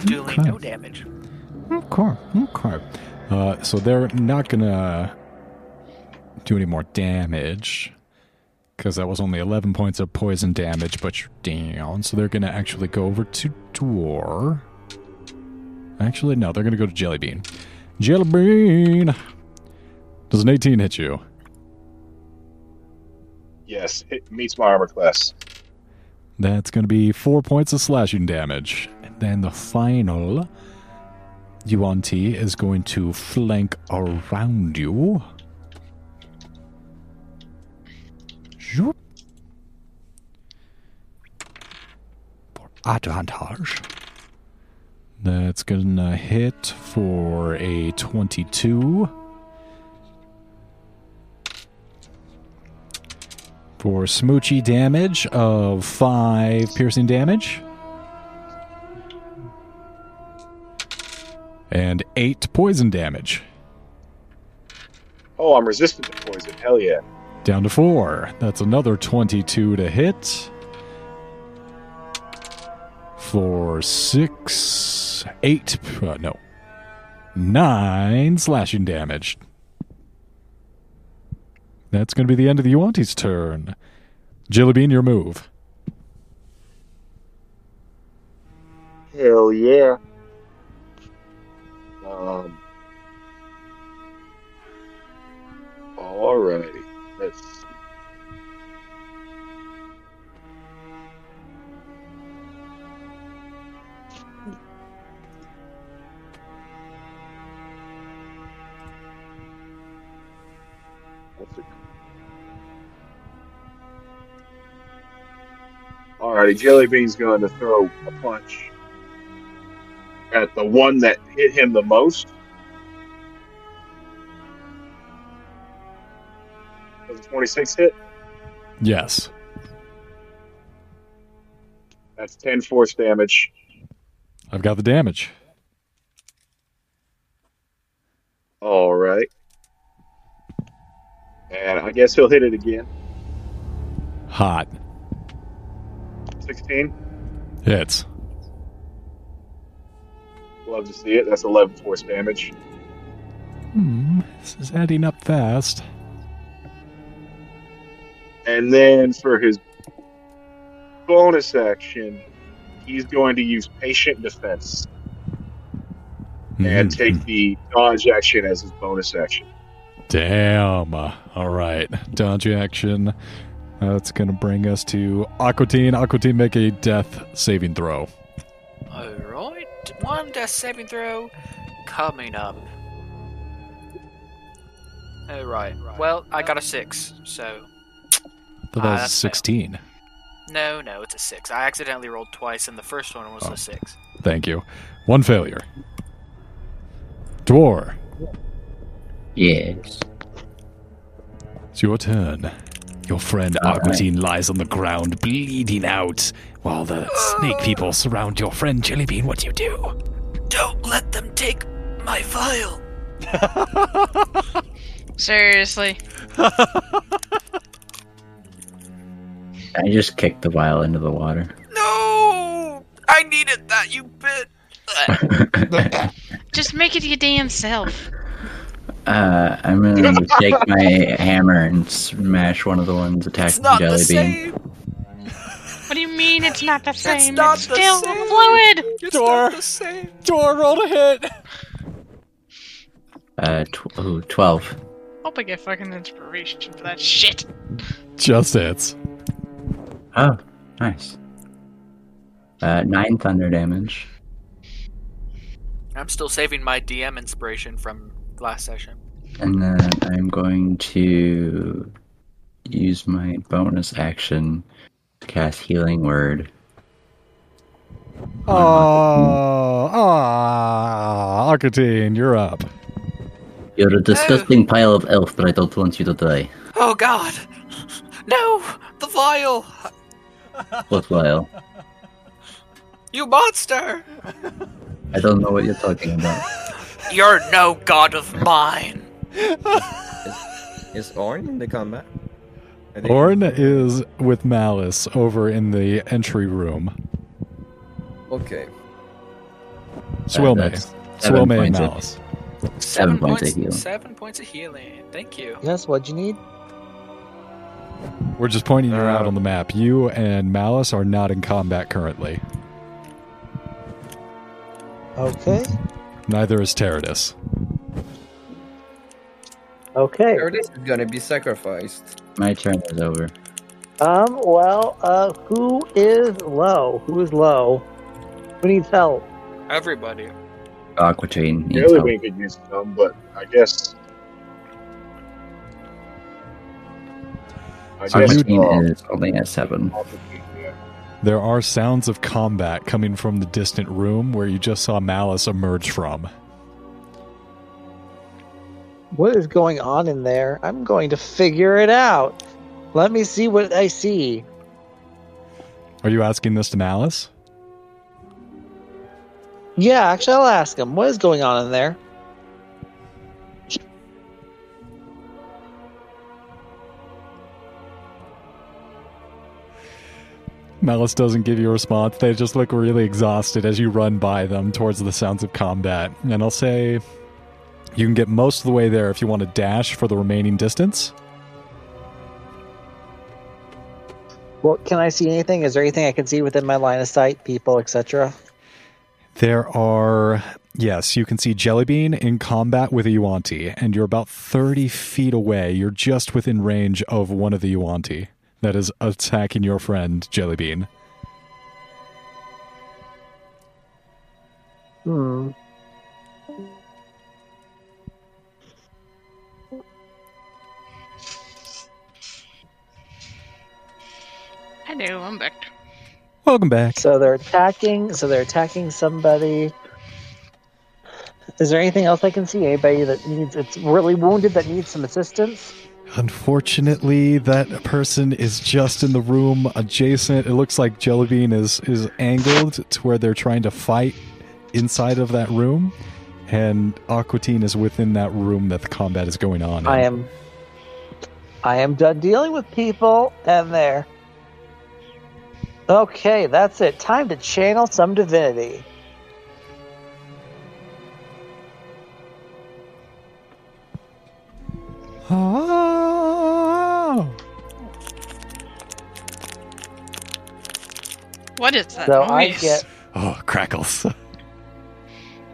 dealing no damage. Okay, okay. Uh, so they're not gonna do any more damage because that was only 11 points of poison damage, but you're down. So they're gonna actually go over to Door. Actually, no, they're gonna go to Jellybean. Jellybean! Does an 18 hit you? Yes, it meets my armor class. That's going to be four points of slashing damage. Then the final Yuan-Ti is going to flank around you. For advantage. That's to hit for a 22. For smoochy damage of 5 piercing damage. And 8 poison damage. Oh, I'm resistant to poison. Hell yeah. Down to 4. That's another 22 to hit. For 6, 8, uh, no, 9 slashing damage. That's going to be the end of the Yuan-Ti's turn. Jellybean, your move. Hell yeah. Um. Alrighty. Let's. Alrighty, Jellybean's going to throw a punch at the one that hit him the most. Does a 26 hit? Yes. That's 10 force damage. I've got the damage. All right. And I guess he'll hit it again. Hot. 16. Hits. Love to see it. That's 11 force damage. Hmm, this is adding up fast. And then for his bonus action, he's going to use patient defense and Mhm. take the dodge action as his bonus action. Damn. All right. Dodge action. That's going to bring us to Aquatine. Aquatine, make a death saving throw. Alright, one death saving throw coming up. Alright, well, I got a 6, so. But Ah, that was that's 16. No, no, it's a 6. I accidentally rolled twice, and the first one was Oh. a 6. Thank you. One failure. Dwar, yes. it's your turn. Your friend All right. Aquatine lies on the ground, bleeding out, while the snake people surround your friend Jellybean. What do you do? Don't let them take my vial! Seriously. I just kicked the vial into the water. No! I needed that, you bit! Just make it your damn self. Uh, I'm gonna take my hammer and smash one of the ones It's attacking not the Jellybean. same! What do you mean it's not the same? It's, not it's the still same. fluid. It's Door. not the same! Door, roll a hit. Uh, tw- ooh, 12. Hope I get fucking inspiration for that shit. Just hits. Oh, nice. Uh, 9 thunder damage. I'm still saving my DM inspiration from last session. And then I'm going to use my bonus action to cast Healing Word. Oh, ah, oh, Aquatine, you're up. You're a disgusting pile of elf, but I don't want you to die. Oh god! No! The vial! What vial? You monster! I don't know what you're talking about. You're no god of mine. Is Orn in the combat? I Orn is with Malice over in the entry room. Okay. Swilme. that's seven Swilme and Malice. Seven points of healing. Seven points of healing. Thank you. Yes, what'd you need? We're just pointing you out Um, on the map. You and Malice are not in combat currently. Okay. Neither is Teradus. Okay. Curtis is gonna be sacrificed. My turn is over. Um, well, uh, who is low? Who is low? Who needs help? Everybody. Aquatine needs Jelly help. Bean could use some, but I guess. I So guess. you- uh, Aquatine is only at seven. There are sounds of combat coming from the distant room where you just saw Malice emerge from. What is going on in there? I'm going to figure it out. Let me see what I see. Are you asking this to Malice? Yeah, actually, I'll ask him. What is going on in there? Malice doesn't give you a response. They just look really exhausted as you run by them towards the sounds of combat. And I'll say you can get most of the way there if you want to dash for the remaining distance. Well, can I see anything? Is there anything I can see within my line of sight? People, etc. There are, yes, you can see Jellybean in combat with a Yuan-Ti, and you're about 30 feet away. You're just within range of one of the Yuan-Ti that is attacking your friend, Jellybean. Hmm. Hello, I'm back. Welcome back. So they're attacking. So they're attacking somebody. Is there anything else I can see? Anybody that needs it's really wounded that needs some assistance? Unfortunately, that person is just in the room adjacent. It looks like Jellybean is is angled to where they're trying to fight inside of that room, and Aquatine is within that room that the combat is going on. In. I am. I am done dealing with people, and there. Okay, that's it. Time to channel some divinity. Oh. What is that So I noise? get. Oh, crackles.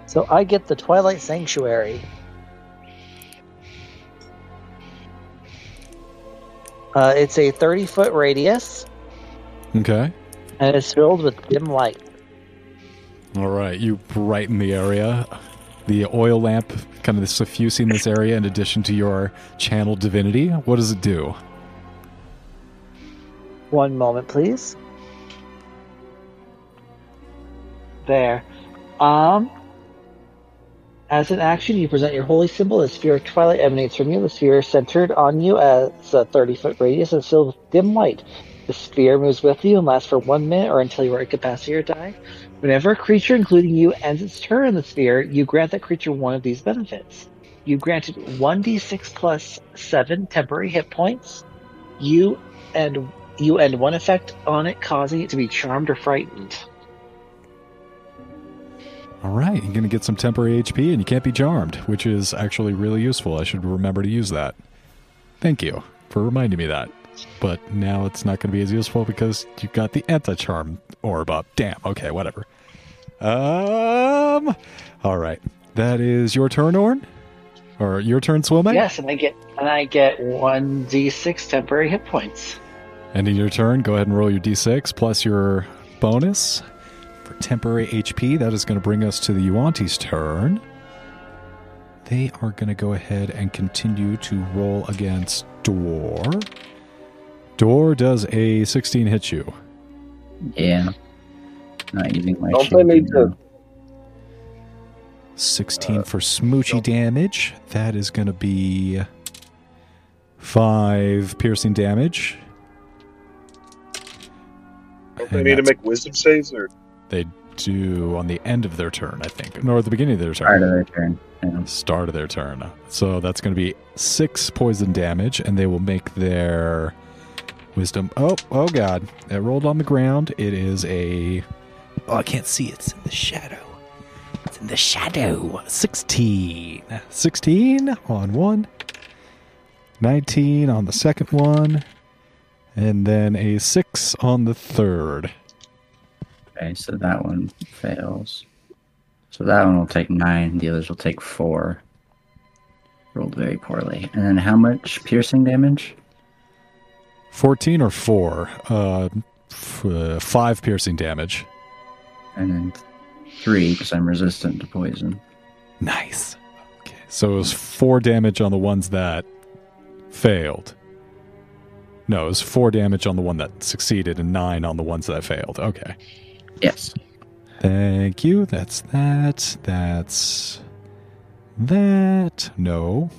So I get the Twilight Sanctuary. Uh, it's a 30 foot radius, Okay. and it's filled with dim light. All right. You brighten the area. The oil lamp kind of suffusing this area in addition to your channel divinity. What does it do? One moment, please. There. Um. As an action, you present your holy symbol. The sphere of twilight emanates from you. The sphere is centered on you as a 30 foot radius and filled with dim light. The sphere moves with you and lasts for one minute or until you are incapacitated or die. Whenever a creature, including you, ends its turn in the sphere, you grant that creature one of these benefits. You granted 1d6 plus 7 temporary hit points. You and you end one effect on it, causing it to be charmed or frightened. All right, you're going to get some temporary HP and you can't be charmed, which is actually really useful. I should remember to use that. Thank you for reminding me that. But now it's not going to be as useful because you got the anti-charm orb up. Damn. Okay, whatever. Um. All right, that is your turn, Orn, or your turn, Swillmate. Yes, and I get and I get one d6 temporary hit points. And in your turn, go ahead and roll your d6 plus your bonus for temporary HP. That is going to bring us to the Yuan-Ti's turn. They are going to go ahead and continue to roll against Door. Door does a 16 hit you. Yeah. Not using my Don't play me too. now. 16 uh, for smoochy damage. That is going to be 5 piercing damage. Don't they need to make wisdom saves or They do on the end of their turn, I think, or at the beginning of their turn. Part of their turn. Yeah. Start of their turn. So that's going to be six poison damage, and they will make their wisdom. Oh, oh God! It rolled on the ground. It is a. Oh, I can't see. It's in the shadow. It's in the shadow. 16. 16 on one. 19 on the second one. And then a 6 on the third. Okay, so that one fails. So that one will take nine. The others will take four. Rolled very poorly. And then how much piercing damage? 14 or 4. Uh, f- uh, 5 piercing damage. And then three because I'm resistant to poison. Nice. Okay. So it was 4 damage on the ones that failed. No, it was 4 damage on the one that succeeded and 9 on the ones that failed. Okay. Yes. Thank you. That's that. That's that. No.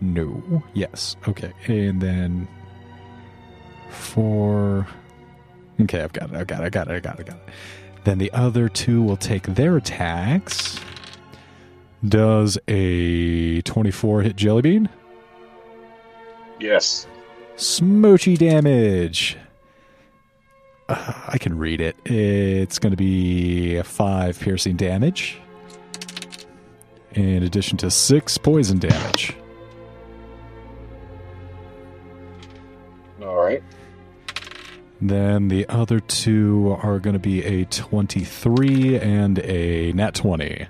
No. Yes. Okay. And then four. Okay, I've got it. I've got it. I got it. I got it. I got it. Then the other two will take their attacks. Does a 24 hit Jellybean? Yes. Smoochy damage. Uh, I can read it. It's going to be a five piercing damage, in addition to six poison damage. All right. Then the other two are going to be a 23 and a nat 20.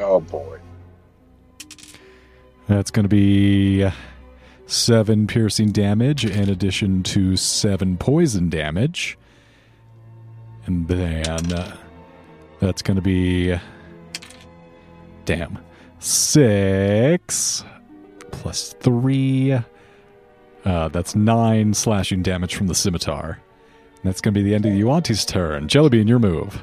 Oh boy. That's going to be seven piercing damage in addition to seven poison damage. And then uh, that's going to be. Damn. Six plus three. Uh, that's nine slashing damage from the scimitar. And that's going to be the end of Yuan-Ti's turn. Jellybean, your move.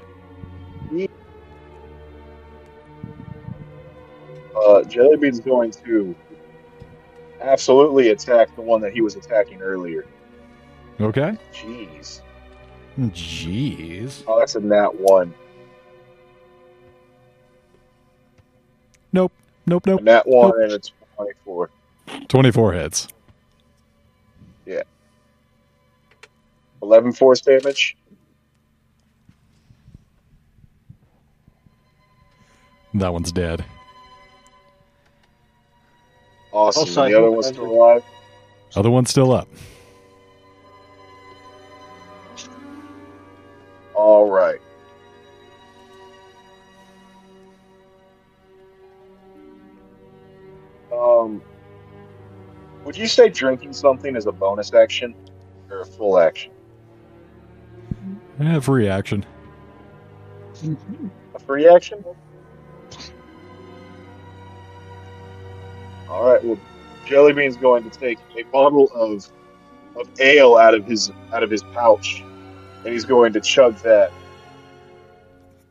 Uh, Jellybean's going to absolutely attack the one that he was attacking earlier. Okay. Jeez. Jeez. Oh, that's a nat one. Nope. Nope. A Nope. nat one, Nope. and it's 24. 24 hits. Yeah. 11 force damage. That one's dead. Awesome. Also, the other one's still alive. Other one's still up. All right. Um, would you say drinking something is a bonus action or a full action? Eh, free action. A free action? All right. Well, Jellybean's going to take a bottle of of ale out of his out of his pouch, and he's going to chug that.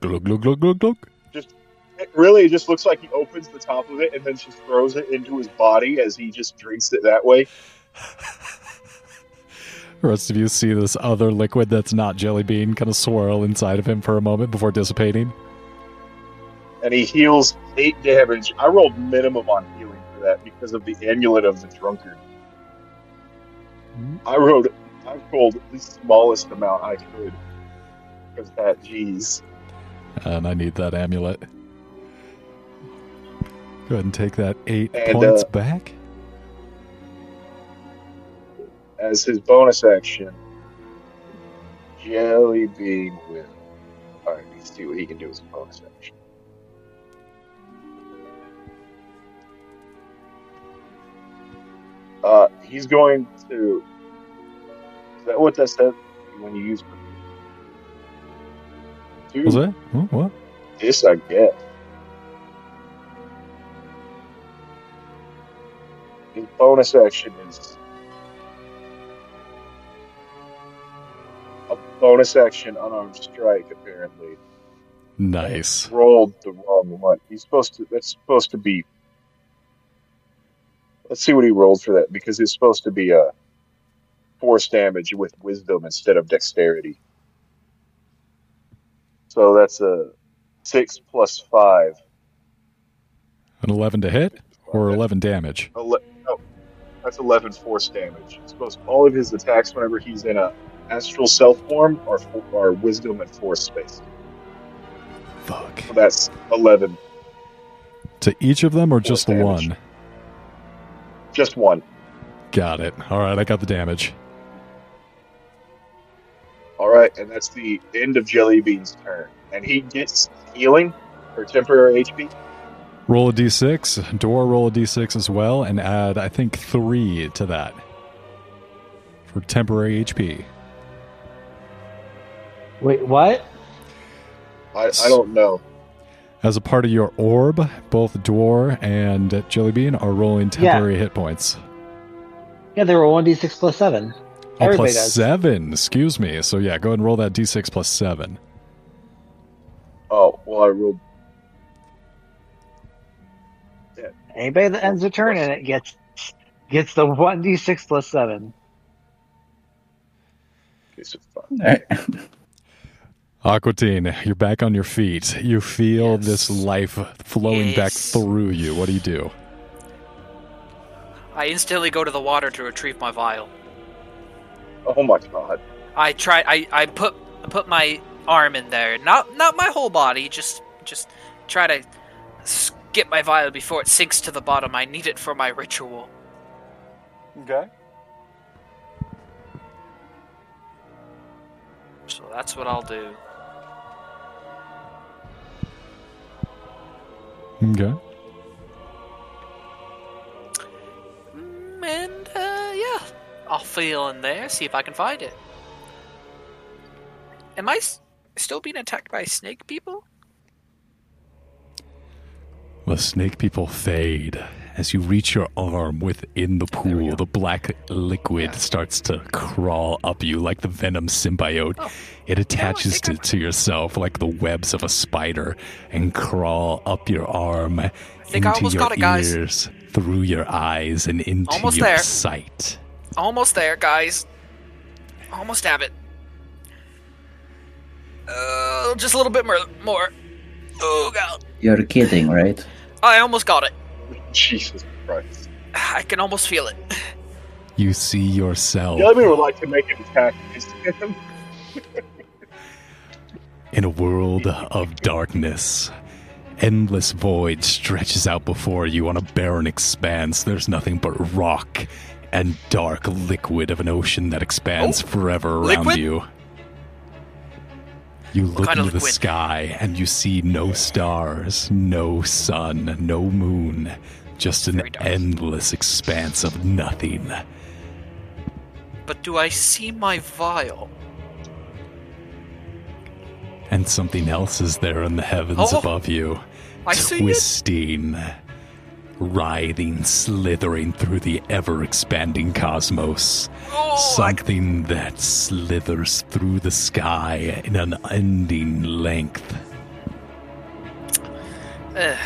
Glug, glug, glug, glug, glug. Just It really just looks like he opens the top of it and then just throws it into his body as he just drinks it that way. The rest of you see this other liquid that's not jelly bean kind of swirl inside of him for a moment before dissipating. and he heals eight damage. I rolled minimum on healing that because of the amulet of the drunkard. I rolled, I rolled the smallest amount I could because that, jeez. And I need that amulet. Go ahead and take that eight And, points uh, back. As his bonus action, Jelly Bean will. All right, let's see what he can do as a bonus action. Uh, he's going to. Is that what that said when you use? Two Was it? Oh, what? This, I guess. His bonus action is a bonus action unarmed strike. Apparently, Nice. rolled the wrong one. He's supposed to. That's supposed to be. Let's see what he rolls for that because it's supposed to be a force damage with wisdom instead of dexterity. So that's a six plus five. An 11 to hit or 11 damage? Ele- no, that's 11 force damage. I suppose all of his attacks, whenever he's in a astral self form, are, are wisdom and force space. Fuck. So that's 11. To each of them or just the damage. one? Just one. Got it. All right, I got the damage. All right, and that's the end of Jellybean's turn. And he gets healing or temporary HP. Roll a d6. Door, roll a d6 as well, and add, I think, three to that for temporary HP. Wait, what? I, I don't know. As a part of your orb, both Door and Jellybean are rolling temporary hit points. Yeah, they were one d six plus seven. Oh, Everybody plus does. seven. Excuse me. So yeah, go ahead and roll that d6 plus seven. Oh, well, I rolled. Anybody that ends a turn in it gets gets the one d six plus seven. Okay, so five. All right. Aquatine, you're back on your feet. You feel Yes. this life flowing back through you. What do you do? I instantly go to the water to retrieve my vial. Oh my god. I try. I, I put I put my arm in there, not not my whole body. Just just try to s- get my vial before it sinks to the bottom. I need it for my ritual. Okay. So that's what I'll do. Okay. Mm, And uh, yeah, I'll feel in there, see if I can find it. Am I s- still being attacked by snake people? The snake people fade. As you reach your arm within the pool, the black liquid starts to crawl up you like the venom symbiote. Oh. It attaches to, to yourself like the webs of a spider and crawl up your arm, think I into almost your got it, guys. ears, through your eyes, and into Almost your there. sight. Almost there, guys. Almost have it. Uh, just a little bit more. More. Oh god, You're kidding, right? I almost got it. Jesus Christ. I can almost feel it. You see yourself Jellybean would like to make an attack against him. in a world of darkness. Endless void stretches out before you on a barren expanse. There's nothing but rock and dark liquid of an ocean that expands Oh, forever around liquid? you. You look kind into the sky and you see no stars, no sun, no moon, just an endless expanse of nothing. But do I see my vial? And something else is there in the heavens Oh, above you. I twisting, writhing, slithering through the ever expanding cosmos. Oh, I Something that slithers through the sky in an unending length. uh,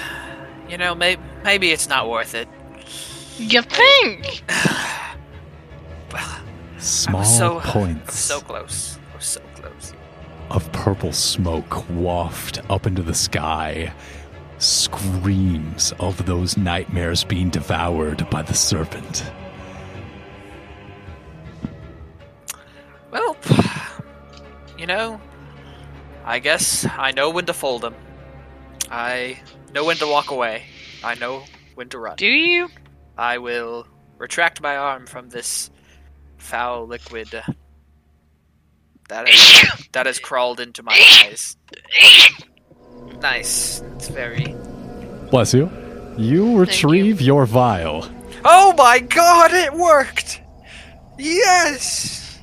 you know, maybe maybe it's not worth it. You think? Small so- points So close. We're so close. of purple smoke waft up into the sky. Screams of those nightmares being devoured by the serpent. Well, you know, I guess I know when to fold them. I know when to walk away. I know when to run. Do you? I will retract my arm from this foul liquid that has, that has crawled into my eyes. Nice. It's very. Bless you. You retrieve your vial. Oh my god, it worked! Yes!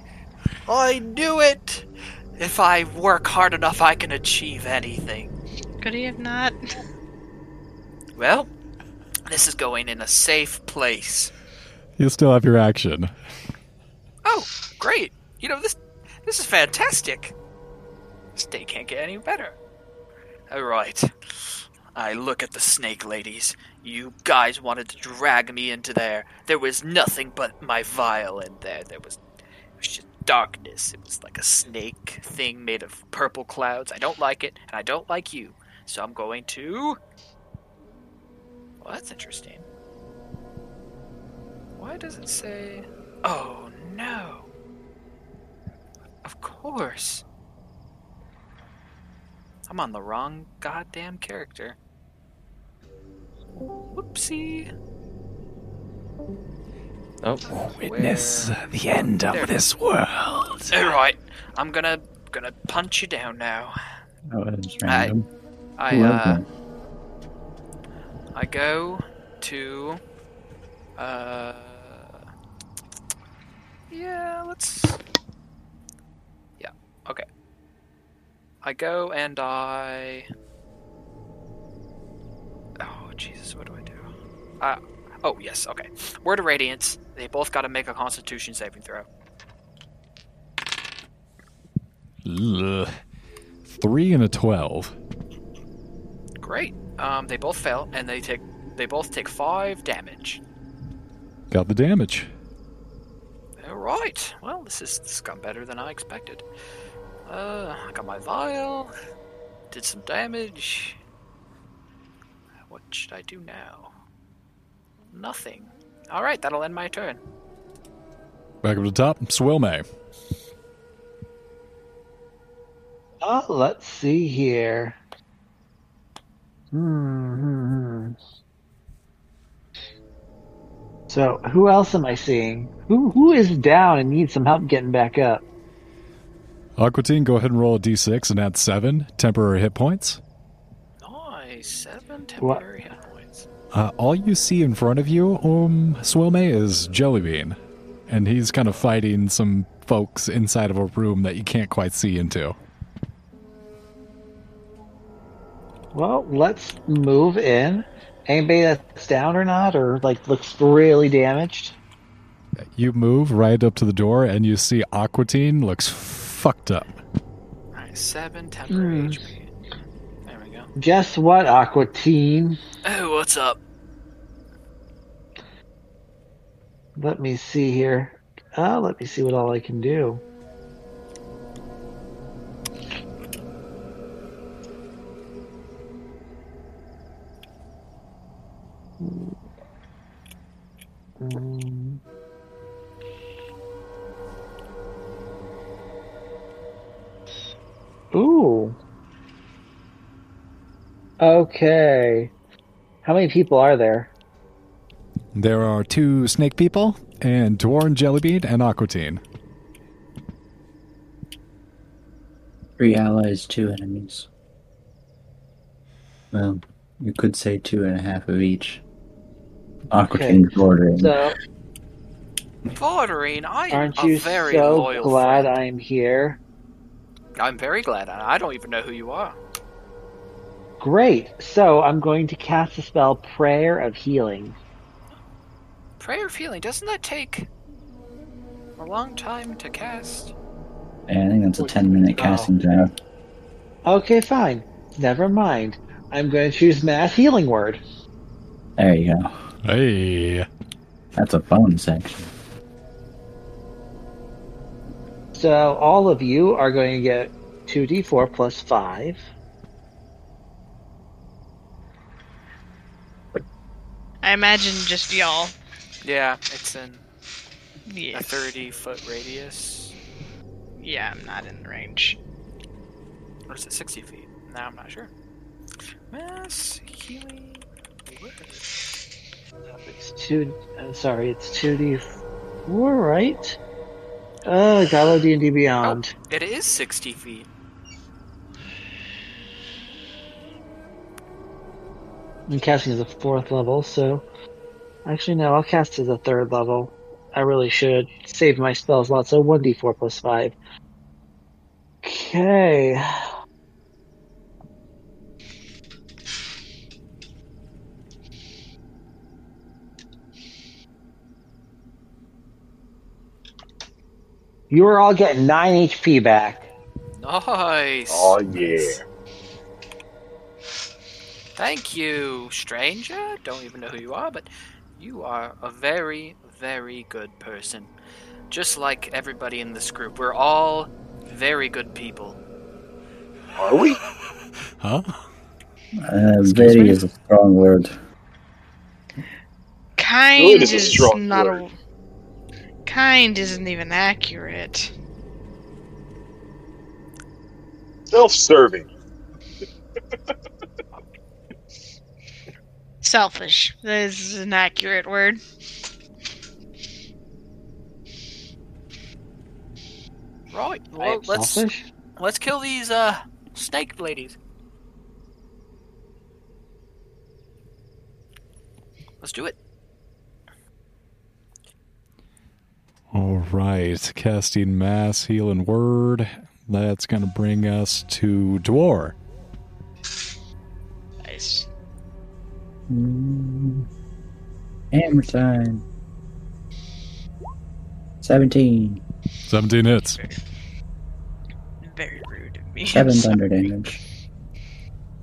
I knew it! If I work hard enough, I can achieve anything. Could he have not? Well, this is going in a safe place. You still have your action. Oh, great! You know this. This is fantastic. This day can't get any better. All right. I look at the snake ladies. You guys wanted to drag me into there. There was nothing but my vial in there. There was, it was just darkness. It was like a snake thing made of purple clouds. I don't like it, and I don't like you. So I'm going to. Well, that's interesting. Why does it say. Oh, no. Of course. I'm on the wrong goddamn character. Whoopsie. Oh, Witness the end There. of this world. Alright, I'm gonna gonna punch you down now. Oh, it was I, random. I uh? I go to uh Yeah, let's Yeah, okay. I go and I Oh Jesus, what do I do? Uh oh yes, okay. Word of Radiance. They both gotta make a constitution saving throw. Ugh. Three and a twelve. Great. Um they both fail and they take they both take five damage. Got the damage. All right. Well, this is this got better than I expected. Uh, I got my vial. Did some damage. What should I do now? Nothing. All right, that'll end my turn. Back up to the top. Swilmay. Oh, let's see here. Hmm, hmm, hmm. So, who else am I seeing? Who who is down and needs some help getting back up? Aquatine, go ahead and roll a d6 and add seven temporary hit points. Nice. Seven temporary hit points. Uh, all you see in front of you, um, Swilmay, is Jellybean. And he's kind of fighting some folks inside of a room that you can't quite see into. Well, let's move in. Anybody that's down or not, or like looks really damaged. You move right up to the door and you see Aquatine looks fucked up. Nice. Seven temporary Hmm. HP. There we go. Guess what, Aquatine? Oh, what's up? Let me see here. Uh, let me see what all I can do. Mm. Ooh. Okay. How many people are there? There are two snake people, and Dwarven Jellybean and Aquatine. Three allies, two enemies. Well, you could say two and a half of each. Aquatine's bordering. So, Vordarine, I am aren't you very so loyal glad friend. I'm here? I'm very glad. I don't even know who you are. Great. So, I'm going to cast the spell Prayer of Healing. Prayer of Healing, doesn't that take a long time to cast? Yeah, I think that's a 10 minute casting time. Okay, fine. Never mind. I'm going to choose Mass Healing Word. There you go. Hey. That's a phone section. So, all of you are going to get 2d4 plus 5. I imagine just y'all. Yeah, it's in Yeah. a 30 foot radius. Yeah, I'm not in range. Or is it 60 feet? No, I'm not sure. Mass healing. word. It's 2. I'm sorry, it's 2d4, right? Uh, Galo D&D Beyond. It is 60 feet. I'm casting as a fourth level, so actually no, I'll cast as a third level. I really should save my spell slot, so one d four plus five. Okay. You are all getting nine HP back. Nice. Oh yeah. Thank you, stranger. Don't even know who you are, but you are a very, very good person. just like everybody in this group. We're all very good people. Are we? Huh? Uh, very me? is a strong word. Kind is a is strong not word. a. Kind isn't even accurate. Self-serving. Selfish. That is an accurate word. Right. Well, let's Selfish? let's kill these uh snake ladies. Let's do it. All right, casting mass healing word. That's gonna bring us to Dwar. Nice. Mm. Hammer time. 17. 17 hits. Very rude of me. 7 thunder damage.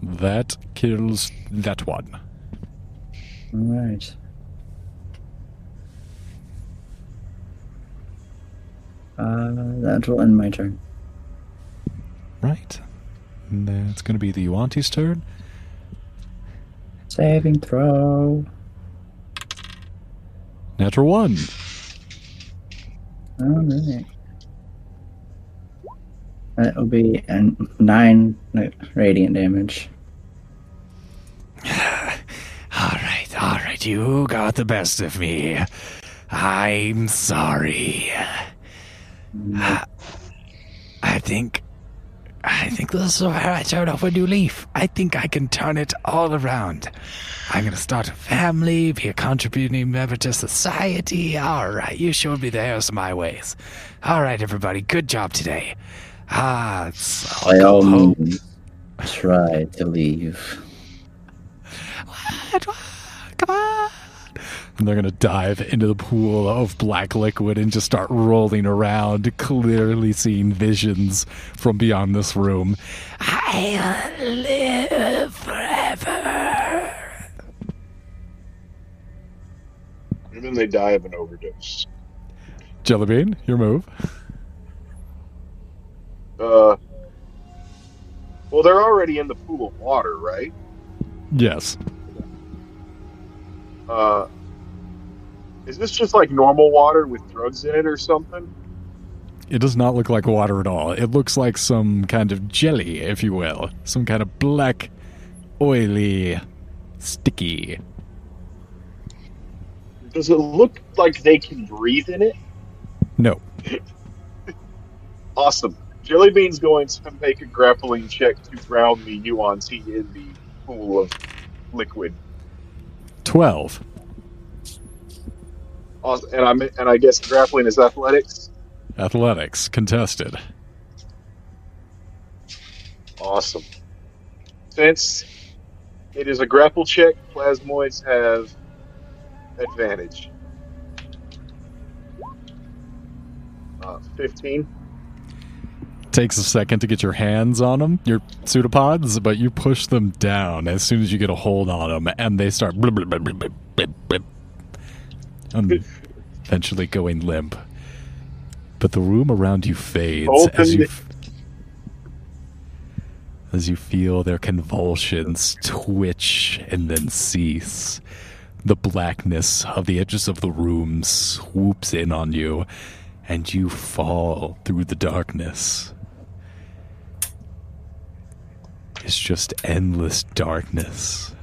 That kills that one. Alright. Uh, that will end my turn. Right. And that's gonna be the Yuan-Ti's turn. Saving throw. Natural one. Alright. That will be a 9 radiant damage. All right, all right, you got the best of me. I'm sorry. I think. I think this is where I turn off a new leaf. I think I can turn it all around. I'm gonna start a family, be a contributing member to society. All right, you showed me there's my ways. All right, everybody, good job today. Ah, so By all home. means, try to leave. Come on. And they're gonna dive into the pool of black liquid and just start rolling around, clearly seeing visions from beyond this room. I'll live forever. And then they die of an overdose. Jellybean, your move. Uh, well, they're already in the pool of water, right? Yes. Uh, is this just like normal water with drugs in it or something? It does not look like water at all. It looks like some kind of jelly, if you will. Some kind of black, oily, sticky. Does it look like they can breathe in it? No. Awesome. Jellybean's going to make a grappling check to drown the Yuan-Ti in the pool of liquid. 12. Awesome. And I and I guess grappling is athletics. Athletics, contested. Awesome. Since it is a grapple check, plasmoids have advantage. Uh, Fifteen. Takes a second to get your hands on them, your pseudopods, but you push them down as soon as you get a hold on them, and they start blip, blip, blip, blip, blip, blip, and um, eventually going limp. But the room around you fades Open as you the- as you feel their convulsions twitch and then cease. The blackness of the edges of the room swoops in on you, and you fall through the darkness. It's just endless darkness.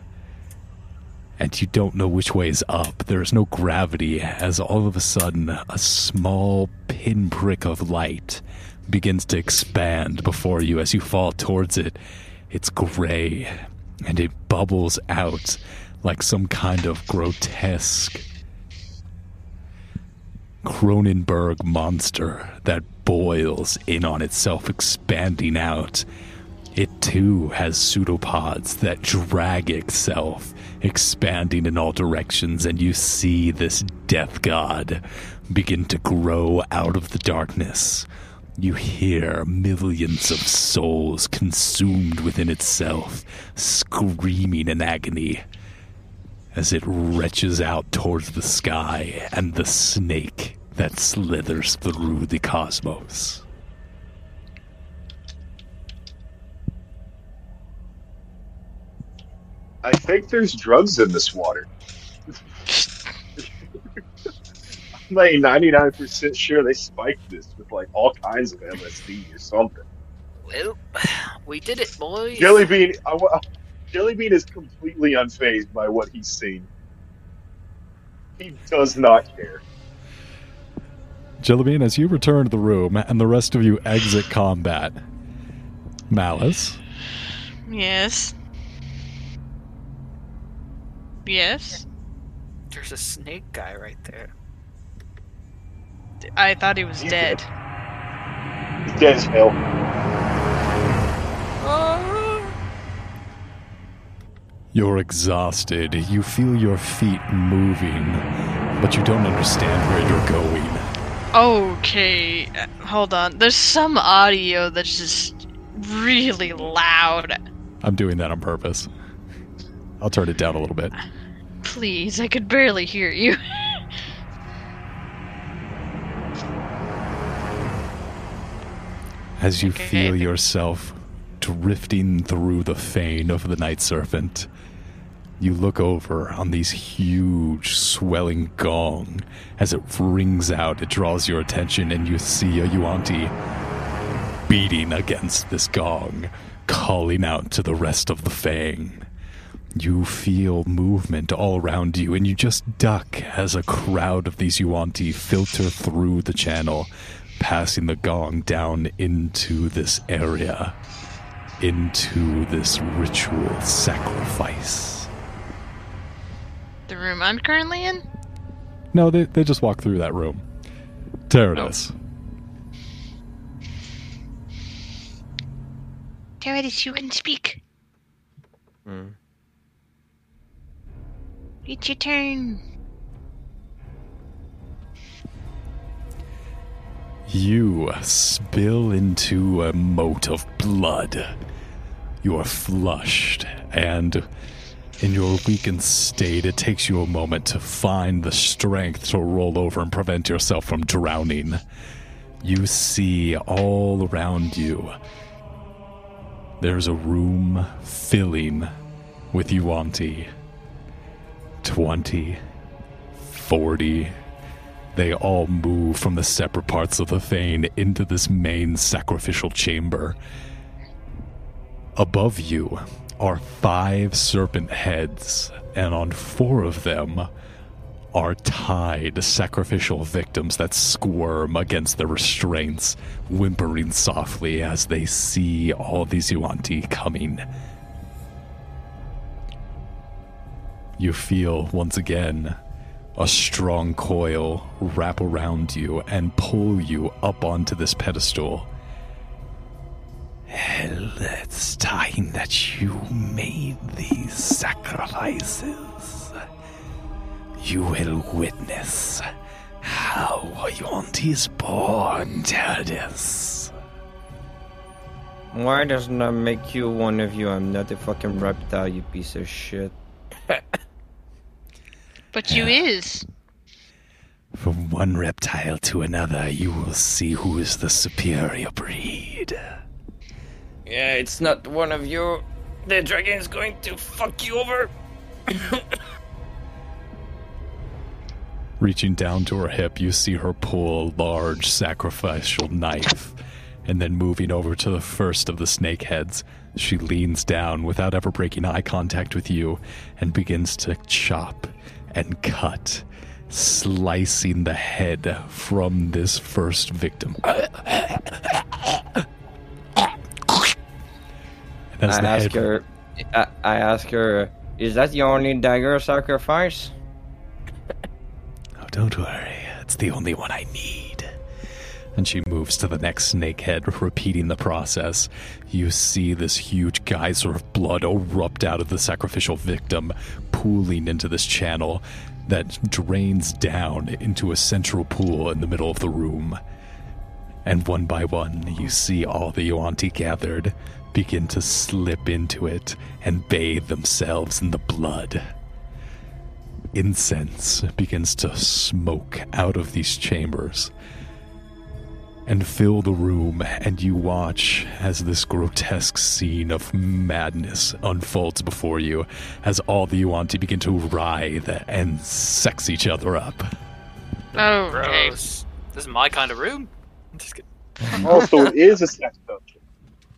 And you don't know which way is up. There's no gravity, as all of a sudden, a small pinprick of light begins to expand before you as you fall towards it. It's gray, and it bubbles out like some kind of grotesque Cronenberg monster that boils in on itself, expanding out. It too has pseudopods that drag itself, expanding in all directions, and you see this death god begin to grow out of the darkness. You hear millions of souls consumed within itself, screaming in agony as it retches out towards the sky, and the snake that slithers through the cosmos. I think there's drugs in this water. I'm like 99% sure they spiked this with like all kinds of LSD or something. Well, we did it, boys. Jellybean, I, wa- Jellybean is completely unfazed by what he's seen. He does not care. Jellybean, as you return to the room and the rest of you exit combat, Malice, Yes. Yes. There's a snake guy right there. I thought he was He's dead. He's dead as hell. you're exhausted. You feel your feet moving, but you don't understand where you're going. Okay, uh, hold on. There's some audio that's just really loud. I'm doing that on purpose. I'll turn it down a little bit. Please, I could barely hear you. As you Okay. feel yourself drifting through the fane of the Night Serpent, you look over on these huge swelling gong. As it rings out, it draws your attention, and you see a Yuan-Ti beating against this gong, calling out to the rest of the Fang. You feel movement all around you, and you just duck as a crowd of these Yuan-Ti filter through the channel, passing the gong down into this area, into this ritual sacrifice. the room I'm currently in? No, they, they just walk through that room. Teradus. Teradus, you can speak. Hmm. It's your turn. You spill into a moat of blood. You are flushed, and in your weakened state, it takes you a moment to find the strength to roll over and prevent yourself from drowning. You see all around you. There's a room filling with Yuan-Ti. 20, 40, they all move from the separate parts of the fane into this main sacrificial chamber. Above you are five serpent heads, and on four of them are tied sacrificial victims that squirm against the restraints, whimpering softly as they see all these Yuan-Ti coming. You feel once again a strong coil wrap around you and pull you up onto this pedestal. Hell, it's time that you made these sacrifices. You will witness how Yuan-Ti is born, Teradus. Why doesn't that make you one of you? I'm not a fucking reptile, you piece of shit. But you is. From one reptile to another, you will see who is the superior breed. Yeah, it's not one of you. The dragon is going to fuck you over. Reaching down to her hip, you see her pull a large sacrificial knife. And then moving over to the first of the snake heads, she leans down without ever breaking eye contact with you and begins to chop and cut, slicing the head from this first victim. And I the ask head- her. I, I ask her, is that the only dagger sacrifice? Oh, don't worry, it's the only one I need. and she moves to the next snake head, repeating the process. You see this huge geyser of blood erupt out of the sacrificial victim, pooling into this channel that drains down into a central pool in the middle of the room. And one by one, you see all the Yuan-Ti gathered begin to slip into it and bathe themselves in the blood. incense begins to smoke out of these chambers and fill the room, and you watch as this grotesque scene of madness unfolds before you as all the Yuan-Ti begin to writhe and sex each other up. Oh, okay. Gross. This is my kind of room. Just kidding. Also, it is a sex dungeon.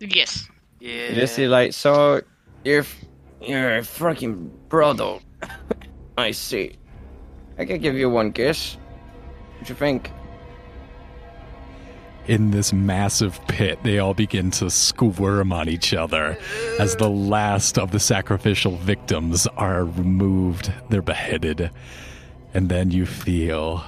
Yes. Yeah. You see, like, so you're you're a fucking brother. I see. I can give you one kiss. What you think? In this massive pit, they all begin to squirm on each other as the last of the sacrificial victims are removed, they're beheaded. And then you feel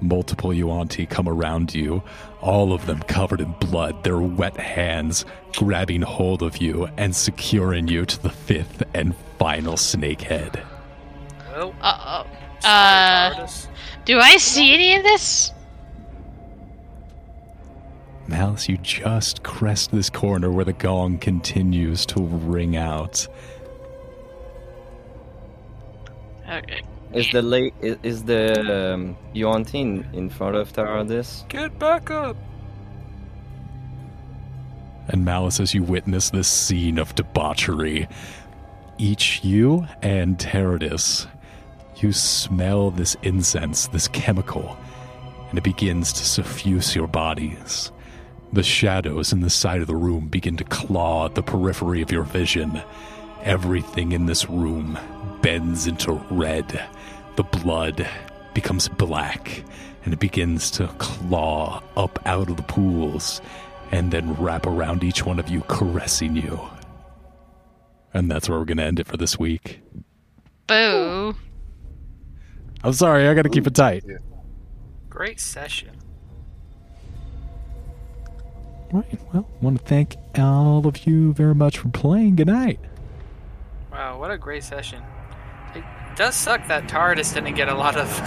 multiple Yuan-Ti come around you, all of them covered in blood, their wet hands grabbing hold of you and securing you to the fifth and final snakehead. Well, Uh oh. Uh, do I see any of this? Malice, you just crest this corner where the gong continues to ring out. Okay. Is the late is, is the um, Yuan-Tin in front of Taradis? Get back up. And Malice, as you witness this scene of debauchery, each you and Teradus, you smell this incense, this chemical, and it begins to suffuse your bodies. The shadows in the side of the room begin to claw at the periphery of your vision. Everything in this room bends into red. The blood becomes black, and it begins to claw up out of the pools and then wrap around each one of you, caressing you. And that's where we're going to end it for this week. Boo. I'm sorry, I got to keep it tight. Great session. Right, well, I want to thank all of you very much for playing. Good night. Wow, what a great session. It does suck that TARDIS didn't get a lot of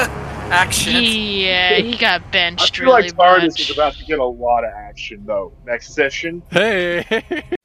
action. Yeah, he got benched I feel really like TARDIS much. is about to get a lot of action, though. Next session. Hey!